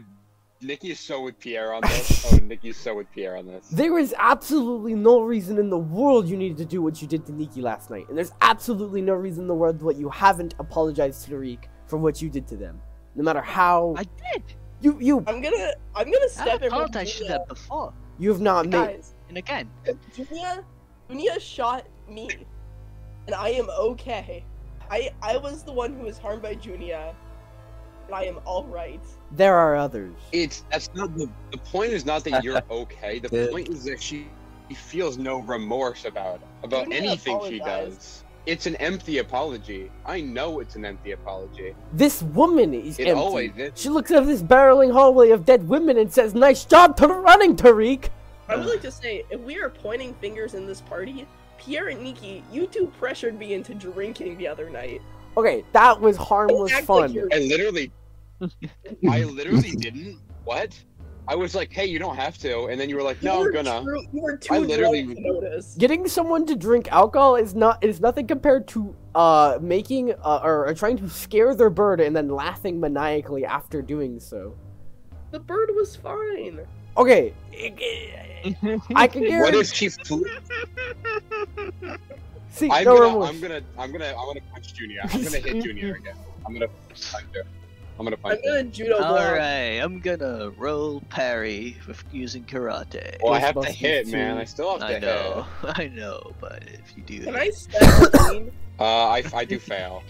Speaker 5: Nikki is so with Pierre on this. Oh, Nikki's so with Pierre on this.
Speaker 3: There is absolutely no reason in the world you needed to do what you did to Nikki last night. And there's absolutely no reason in the world that you haven't apologized to Tariq for what you did to them. No matter how
Speaker 4: I did.
Speaker 3: you you
Speaker 2: I'm gonna I'm gonna
Speaker 4: I
Speaker 2: step in for
Speaker 4: apologized to
Speaker 2: Junia.
Speaker 4: that before
Speaker 3: you have not made
Speaker 2: Guys,
Speaker 4: and again.
Speaker 2: Junia, Junia shot me, and I am okay. I I was the one who was harmed by Junia, and I am all right.
Speaker 3: there are others.
Speaker 5: It's that's not the the point. Is not that you're okay. The
Speaker 6: Yeah.
Speaker 5: point is that she, she feels no remorse about about
Speaker 2: You need
Speaker 5: anything she does. It's an empty apology. I know it's an empty apology.
Speaker 3: This woman is
Speaker 5: It
Speaker 3: empty.
Speaker 5: always is.
Speaker 3: She looks at this barreling hallway of dead women and says, "Nice job to running, Tariq."
Speaker 2: I would like to say, if we are pointing fingers in this party, Pierre and Nikki, you two pressured me into drinking the other night.
Speaker 3: Okay, that was harmless
Speaker 2: Act like
Speaker 3: fun.
Speaker 2: you're-
Speaker 5: I literally, I literally didn't. What? I was like, hey, you don't have to, and then you were like, no,
Speaker 2: you
Speaker 5: I'm gonna.
Speaker 2: true- you were too
Speaker 5: I literally-
Speaker 2: drunk to notice.
Speaker 3: Getting someone to drink alcohol is not is nothing compared to uh making uh, or, or trying to scare their bird and then laughing maniacally after doing so.
Speaker 2: The bird was fine.
Speaker 3: Okay, I can
Speaker 5: What
Speaker 3: guarantee.
Speaker 5: if she flew?
Speaker 3: See,
Speaker 5: I'm
Speaker 3: no
Speaker 5: gonna. I'm gonna, I'm gonna, I'm gonna punch Junior. I'm gonna hit Junior again. I'm gonna punch her. I'm gonna punch
Speaker 2: I'm gonna judo block.
Speaker 4: Alright, I'm gonna roll parry with using karate.
Speaker 5: Well, I have to
Speaker 3: Ghostbusters
Speaker 5: hit, man. I still have to
Speaker 4: I know,
Speaker 5: hit.
Speaker 4: I know, but if you do
Speaker 2: Can
Speaker 4: that-
Speaker 2: I step between?
Speaker 5: Uh, I, I do fail,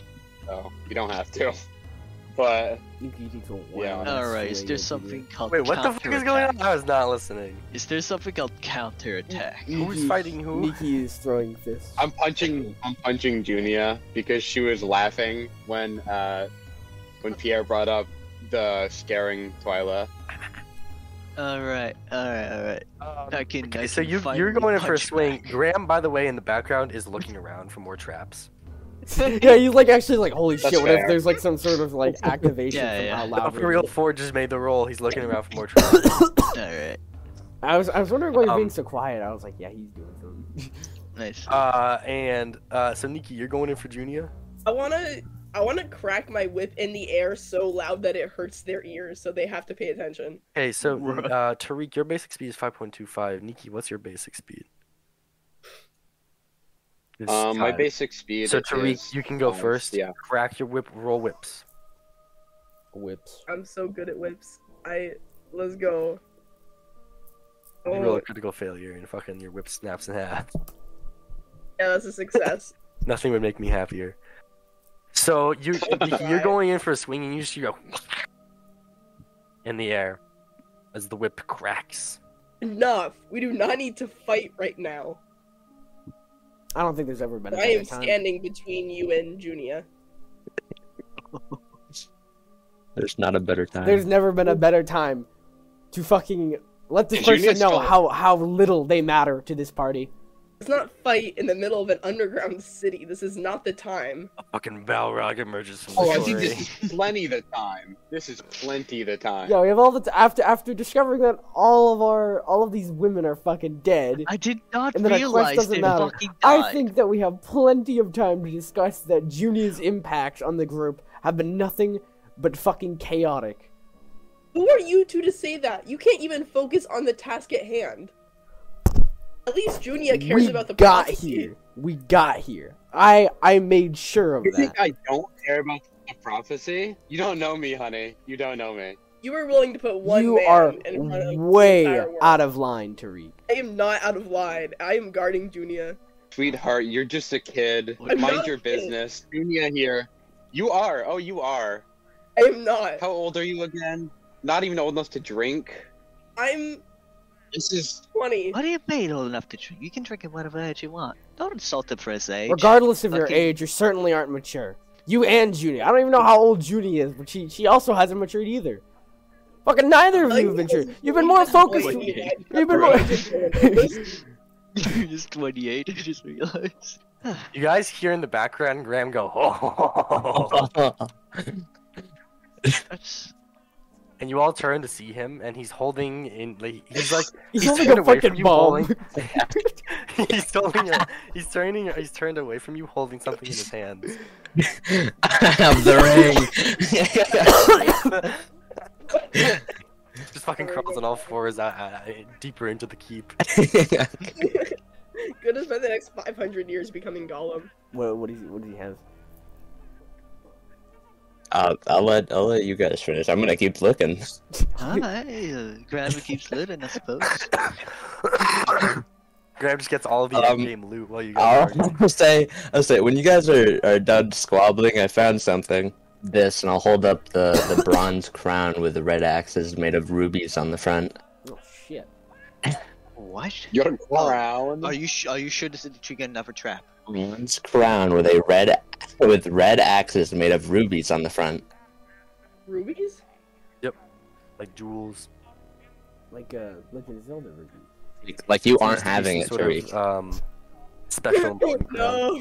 Speaker 5: so you don't have to. But
Speaker 3: Nikki takes a
Speaker 5: Yeah.
Speaker 4: Alright, is there
Speaker 3: at
Speaker 4: something called
Speaker 1: Wait, what the fuck is going on? I was not listening.
Speaker 4: Is there something called counterattack?
Speaker 3: you.
Speaker 1: Who's fighting who?
Speaker 3: Nikki is throwing fists.
Speaker 5: I'm punching, I'm punching Junia because she was laughing when, uh, when Pierre brought up the scaring Twyla.
Speaker 4: Alright, alright, alright. I can.
Speaker 1: Okay,
Speaker 4: I
Speaker 1: so
Speaker 4: can
Speaker 1: you
Speaker 4: finally
Speaker 1: you're going in for a swing.
Speaker 4: back.
Speaker 1: Graham, by the way, in the background is looking around for more traps.
Speaker 3: yeah, he's like actually like, holy
Speaker 5: That's
Speaker 3: shit! What if there's like some sort of like activation
Speaker 4: Yeah,
Speaker 3: from
Speaker 4: yeah.
Speaker 3: how loud?
Speaker 1: for real,
Speaker 3: being.
Speaker 1: Ford just made the roll. He's looking around for more traps.
Speaker 4: Alright,
Speaker 3: I was I was wondering why you're
Speaker 1: Um,
Speaker 3: being so quiet. I was like, yeah, he's doing something.
Speaker 4: nice.
Speaker 1: uh, and uh, so Nikki, you're going in for Junia.
Speaker 2: I wanna I wanna crack my whip in the air so loud that it hurts their ears, so they have to pay attention.
Speaker 1: Okay, so uh, Tariq, your basic speed is 5.25. Nikki, what's your basic speed? It's
Speaker 5: Um, my
Speaker 1: five.
Speaker 5: basic speed.
Speaker 1: So
Speaker 5: is
Speaker 1: Tariq, you can go first.
Speaker 5: Yeah.
Speaker 1: Crack your whip. Roll whips.
Speaker 3: Whips.
Speaker 2: I'm so good at whips. I let's go.
Speaker 1: You roll
Speaker 2: Oh,
Speaker 1: a critical failure, and fucking your whip snaps in half.
Speaker 2: yeah, that's a success.
Speaker 1: Nothing would make me happier. So you you're going in for a swing, and you just you go in the air as the whip cracks.
Speaker 2: Enough. We do not need to fight right now.
Speaker 3: I don't think there's ever been a
Speaker 2: I
Speaker 3: better time.
Speaker 2: I am
Speaker 3: time.
Speaker 2: standing between you and Junia.
Speaker 6: There's not a better time.
Speaker 3: There's never been a better time to fucking let this person know how how little they matter to this party.
Speaker 2: Let's not fight in the middle of an underground city. This is not the time.
Speaker 1: A fucking Balrog emerges from
Speaker 5: Oh,
Speaker 1: the
Speaker 5: I think this is plenty the time. This is plenty the time.
Speaker 3: Yeah, we have all the t- after after discovering that all of our all of these women are fucking dead.
Speaker 4: I did not
Speaker 3: And then our quest
Speaker 4: realize
Speaker 3: doesn't
Speaker 4: they
Speaker 3: matter.
Speaker 4: fucking died.
Speaker 3: I think that we have plenty of time to discuss that Junia's impact on the group have been nothing but fucking chaotic.
Speaker 2: Who are you two to say that? You can't even focus on the task at hand. At least Junia cares
Speaker 3: we
Speaker 2: about the
Speaker 3: got
Speaker 2: prophecy.
Speaker 3: here. We got here. I I made sure of that.
Speaker 5: You think. I don't care about the prophecy? You don't know me, honey. You don't know me.
Speaker 2: You were willing to put one
Speaker 3: You
Speaker 2: man
Speaker 3: are
Speaker 2: in front of
Speaker 3: way
Speaker 2: the world.
Speaker 3: out of line, Tariq.
Speaker 2: I am not out of line. I am guarding Junia.
Speaker 5: Sweetheart, you're just a kid.
Speaker 2: I'm
Speaker 5: Mind
Speaker 2: not
Speaker 5: your
Speaker 2: a kid.
Speaker 5: business. Junia here. You are. Oh, you are.
Speaker 2: I am not.
Speaker 5: How old are you again? Not even old enough to drink.
Speaker 2: I'm
Speaker 5: This is
Speaker 2: 20.
Speaker 4: What do you mean old enough to drink? You can drink at whatever age you want. Don't insult him for his age.
Speaker 3: Regardless of your age, you certainly aren't mature. You and Judy. I don't even know how old Judy is, but she she also hasn't matured either. Fucking neither of you have matured. You've been more focused. You've been more.
Speaker 4: You're just 28, I just realized.
Speaker 1: You guys hear in the background Graham go, oh,
Speaker 4: That's...
Speaker 1: and you all turn to see him, and he's holding in, like, he's like,
Speaker 3: He's
Speaker 1: He's
Speaker 3: holding a
Speaker 1: away from
Speaker 3: fucking
Speaker 1: you,
Speaker 3: bomb.
Speaker 1: holding- he's holding, a, he's turning, he's turned away from you, holding something in his hands.
Speaker 6: I have the ring.
Speaker 1: Just fucking crawls on all fours uh, uh, deeper into the keep.
Speaker 6: ring.
Speaker 2: Good as by the next 500 years becoming Gollum.
Speaker 3: What what does he what does he have?
Speaker 6: Uh, I'll let I'll let you guys finish. I'm gonna keep looking.
Speaker 4: Alright, uh, Grandma keeps living, I suppose.
Speaker 1: Graham just gets all of the
Speaker 6: Um,
Speaker 1: game loot while you guys
Speaker 6: I'll,
Speaker 1: argue.
Speaker 6: I'll say I'll say when you guys are, are done squabbling, I found something. This, and I'll hold up the, the bronze crown with the red axes made of rubies on the front.
Speaker 3: Oh.
Speaker 4: What?
Speaker 5: your crown.
Speaker 4: Are you sh- are you sure this is the trigger enough a trap?
Speaker 6: Bronze crown with a red with red axes made of rubies on the front.
Speaker 2: Rubies? Yep.
Speaker 1: Like jewels.
Speaker 3: Like uh Legend of Zelda rupee.
Speaker 6: Like, like you aren't
Speaker 1: Seems to be
Speaker 6: having
Speaker 1: some
Speaker 6: it,
Speaker 1: sort
Speaker 6: Tariq.
Speaker 1: of, um, special important crown.
Speaker 2: no.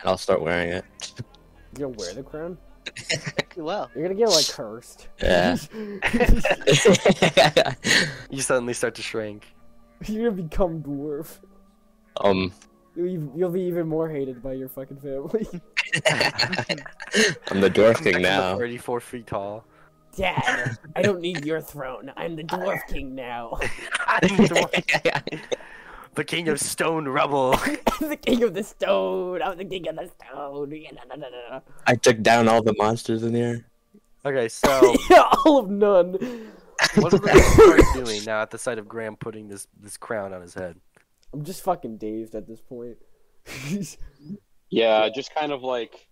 Speaker 6: And I'll start wearing it.
Speaker 3: You'll wear the crown?
Speaker 4: Well,
Speaker 3: You're gonna get like cursed.
Speaker 6: Yeah.
Speaker 1: You suddenly start to shrink.
Speaker 3: You're gonna become dwarf.
Speaker 6: um,
Speaker 3: You'll, you'll be even more hated by your fucking family.
Speaker 6: I'm the dwarf
Speaker 1: Come back
Speaker 6: king
Speaker 1: to
Speaker 6: now.
Speaker 1: 34 feet tall.
Speaker 3: Dad, I don't need your throne. I'm the dwarf king now.
Speaker 1: I'm the dwarf- the king of stone rubble.
Speaker 3: The king of the stone. I'm the king of the stone. Yeah, no, no, no, no.
Speaker 6: I took down all the monsters in here.
Speaker 1: Okay, so
Speaker 3: yeah, all of none.
Speaker 1: what are the rest doing now at the sight of Graham putting this this crown on his head?
Speaker 3: I'm just fucking dazed at this point.
Speaker 5: Yeah, just kind of like,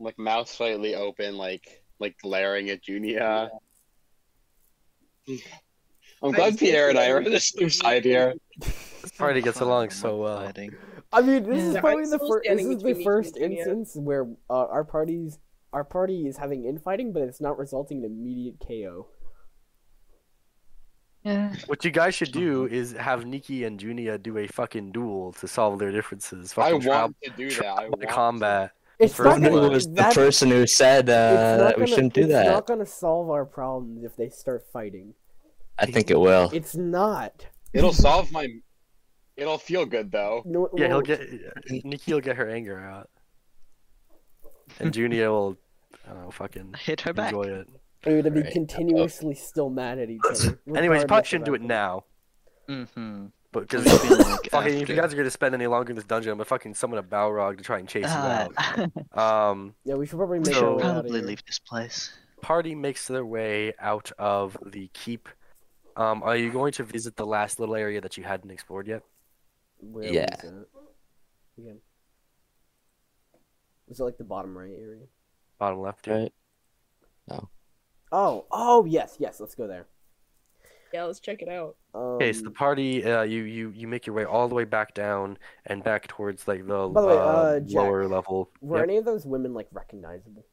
Speaker 5: like mouth slightly open, like like glaring at Junia. I'm glad
Speaker 2: just
Speaker 5: Pierre and I are on the same side here.
Speaker 1: This party gets along so well.
Speaker 4: Fighting.
Speaker 3: I mean, this is probably the
Speaker 2: still
Speaker 3: first. This is the first
Speaker 2: and Junia.
Speaker 3: instance where uh, our parties, our party is having infighting, but it's not resulting in immediate KO.
Speaker 4: Yeah.
Speaker 1: What you guys should do is have Nikki and Junia do a fucking duel to solve their differences.
Speaker 5: I
Speaker 1: Fucking
Speaker 5: want to do that. I want
Speaker 1: the
Speaker 5: to.
Speaker 1: combat.
Speaker 3: It's
Speaker 1: First
Speaker 3: not gonna.
Speaker 6: was the person who said uh, that we
Speaker 3: gonna-
Speaker 6: shouldn't do that.
Speaker 3: it's
Speaker 6: that?
Speaker 3: not gonna solve our problems if they start fighting.
Speaker 6: I think it will.
Speaker 3: It's not.
Speaker 5: It'll solve my. It'll feel good though.
Speaker 3: No, it
Speaker 1: Yeah, he'll get Nikki will get her anger out, and Junia will, I don't know, fucking
Speaker 4: Hit her back.
Speaker 1: enjoy it.
Speaker 3: We're gonna be
Speaker 6: Right.
Speaker 3: continuously still mad at each other.
Speaker 1: Anyways, you probably shouldn't do it now,
Speaker 4: Mm-hmm.
Speaker 1: but because
Speaker 4: like,
Speaker 1: fucking if you guys are gonna spend any longer in this dungeon, I'm gonna fucking summon a Balrog to try and chase
Speaker 4: Uh,
Speaker 1: you out. Um,
Speaker 3: Yeah, we should probably
Speaker 4: we
Speaker 3: make
Speaker 1: So-
Speaker 3: our
Speaker 4: should
Speaker 3: way out of
Speaker 4: probably
Speaker 3: here.
Speaker 4: leave this place.
Speaker 1: party makes their way out of the keep. Um, are you going to visit the last little area that you hadn't explored yet?
Speaker 3: Where
Speaker 6: Yeah.
Speaker 3: was? Again. Was it like the bottom right area?
Speaker 1: Bottom left. yeah.
Speaker 6: Right.
Speaker 3: Oh, oh yes, yes. Let's go there.
Speaker 2: Yeah, let's check it out.
Speaker 1: Okay, so the
Speaker 3: Um,
Speaker 1: party, uh, you you you make your way all the way back down and back towards like the
Speaker 3: By the way,
Speaker 1: uh,
Speaker 3: uh, Jack,
Speaker 1: lower level.
Speaker 3: were
Speaker 1: Yep.
Speaker 3: any of those women like recognizable?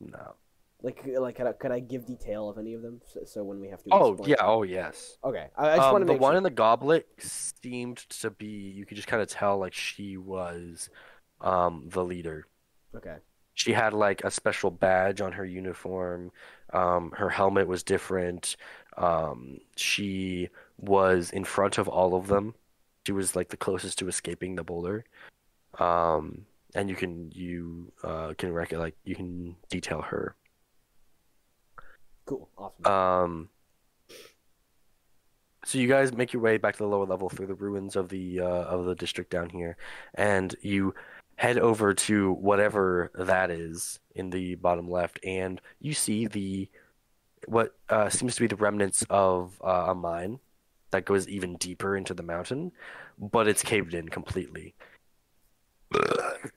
Speaker 1: No.
Speaker 3: Like, like could I, I give detail of any of them? So, so when we have to.
Speaker 1: Oh yeah. Oh yes.
Speaker 3: Okay, I, I just
Speaker 1: Um,
Speaker 3: want to
Speaker 1: the
Speaker 3: make
Speaker 1: one
Speaker 3: sure.
Speaker 1: in the goblet seemed to be. You could just kind of tell like she was, um, the leader.
Speaker 3: Okay.
Speaker 1: She had like a special badge on her uniform. Um, her helmet was different. Um, she was in front of all of them. She was like the closest to escaping the boulder. Um, and you can you uh can rec like you can detail her.
Speaker 3: Cool. Awesome.
Speaker 1: Um, so you guys make your way back to the lower level through the ruins of the uh, of the district down here, and you head over to whatever that is in the bottom left, and you see the what uh, seems to be the remnants of uh, a mine that goes even deeper into the mountain, but it's caved in completely.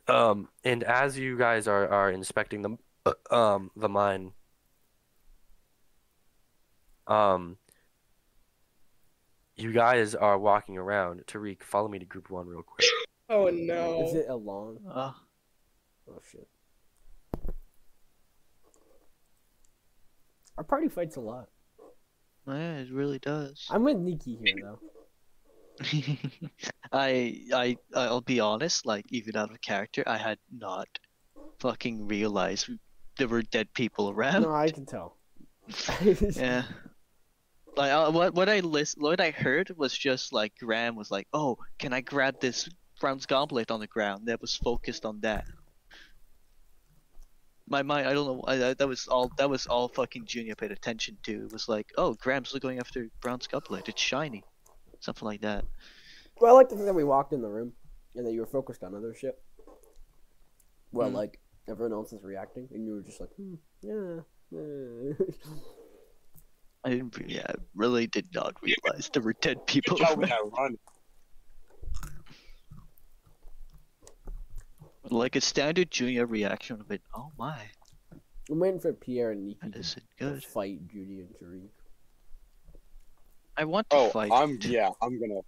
Speaker 1: Um, and as you guys are, are inspecting the um the mine, um, you guys are walking around. Tariq, follow me to group one real quick.
Speaker 2: Oh no!
Speaker 3: Is it a long?
Speaker 4: Uh,
Speaker 3: Oh shit. Our party fights a lot.
Speaker 4: yeah, it really does.
Speaker 3: I'm with Nikki here though.
Speaker 4: I I I'll be honest, like even out of character, I had not fucking realized there were dead people around.
Speaker 3: No, I can tell.
Speaker 4: Yeah. Like uh, what what I list what I heard was just like Graham was like, "Oh, can I grab this bronze goblet on the ground?" That was focused on that. My mind, I don't know. I, I- that was all. That was all fucking Junior paid attention to. It was like, "Oh, Graham's going after bronze goblet. It's shiny," something like that.
Speaker 3: Well, I like the fact that we walked in the room and that you were focused on other shit. Well,
Speaker 4: Hmm.
Speaker 3: like everyone else is reacting, and you were just like, hmm, yeah. eh."
Speaker 4: I didn't. Yeah, I really did not realize there were dead people.
Speaker 5: Good job with
Speaker 4: around.
Speaker 5: that run.
Speaker 4: Like a standard Junior reaction of it. Oh my,
Speaker 3: I'm waiting for Pierre and Nikki
Speaker 4: that
Speaker 3: to,
Speaker 4: isn't
Speaker 3: to fight Judy and Tariq.
Speaker 4: I want to
Speaker 5: Oh,
Speaker 4: fight.
Speaker 5: I'm yeah. I'm gonna.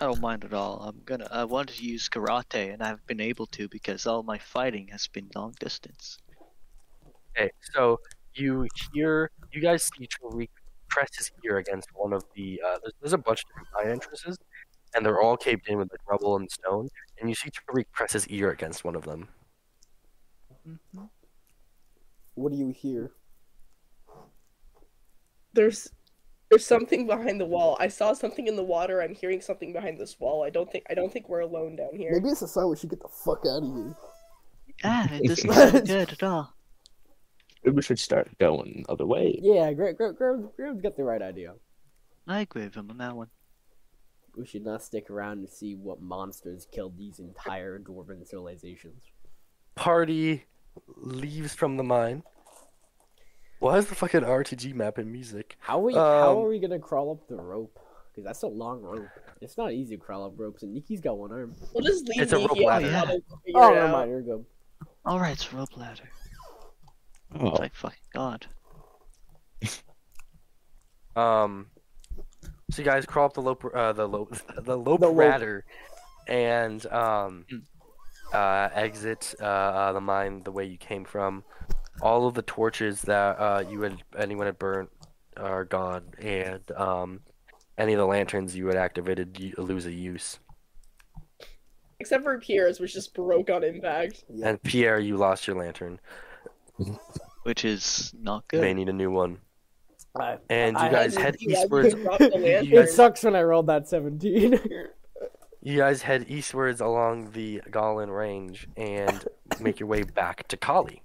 Speaker 4: I don't mind at all. I'm gonna. I wanted to use karate, and I've been able to because all my fighting has been long distance.
Speaker 1: Okay, so you hear, you guys see Tariq press his ear against one of the. Uh, there's, there's a bunch of different mine entrances, and they're all caved in with like rubble and stone. And you see Tariq press his ear against one of them.
Speaker 3: What do you hear?
Speaker 2: There's there's something behind the wall. I saw something in the water. I'm hearing something behind this wall. I don't think I don't think we're alone down here.
Speaker 3: Maybe it's a sign we should get the fuck out of here.
Speaker 4: Ah, it doesn't sound good at all.
Speaker 6: Maybe we should start going the other way.
Speaker 3: Yeah, Graham, Graham, Graham, Graham's got the right idea.
Speaker 4: I agree with him on that one.
Speaker 3: We should not stick around to see what monsters killed these entire dwarven civilizations.
Speaker 1: Party leaves from the mine. Why is the fucking RTG map in music?
Speaker 3: How we how
Speaker 1: Um,
Speaker 3: are we gonna crawl up the rope? Because that's a long rope. It's not easy to crawl up ropes, and Nikki's got one arm.
Speaker 2: We'll just leave
Speaker 1: It's a rope ladder.
Speaker 2: to figure
Speaker 3: Oh,
Speaker 2: it
Speaker 3: never mind. You're good.
Speaker 4: All right, it's rope ladder.
Speaker 6: Oh,
Speaker 4: It's like fucking god.
Speaker 1: Um, so you guys crawl up the lope, uh, the lope, the lope
Speaker 3: The lope.
Speaker 1: ladder, and um,
Speaker 4: Mm.
Speaker 1: uh, exit uh, uh, the mine the way you came from. All of the torches that uh, you had anyone had burnt are gone, and um, any of the lanterns you had activated you lose a use.
Speaker 2: Except for Pierre's, which just broke on impact.
Speaker 1: And Pierre, you lost your lantern.
Speaker 4: Which is not
Speaker 1: good. may
Speaker 4: good.
Speaker 1: need a new one.
Speaker 3: I-
Speaker 1: And you
Speaker 3: I-
Speaker 1: guys head
Speaker 2: yeah,
Speaker 1: eastwards.
Speaker 2: you dropped the
Speaker 1: you
Speaker 2: lantern.
Speaker 3: It
Speaker 1: guys
Speaker 3: sucks when I rolled that 17.
Speaker 1: You guys head eastwards along the Gollin Range and make your way back to Kali.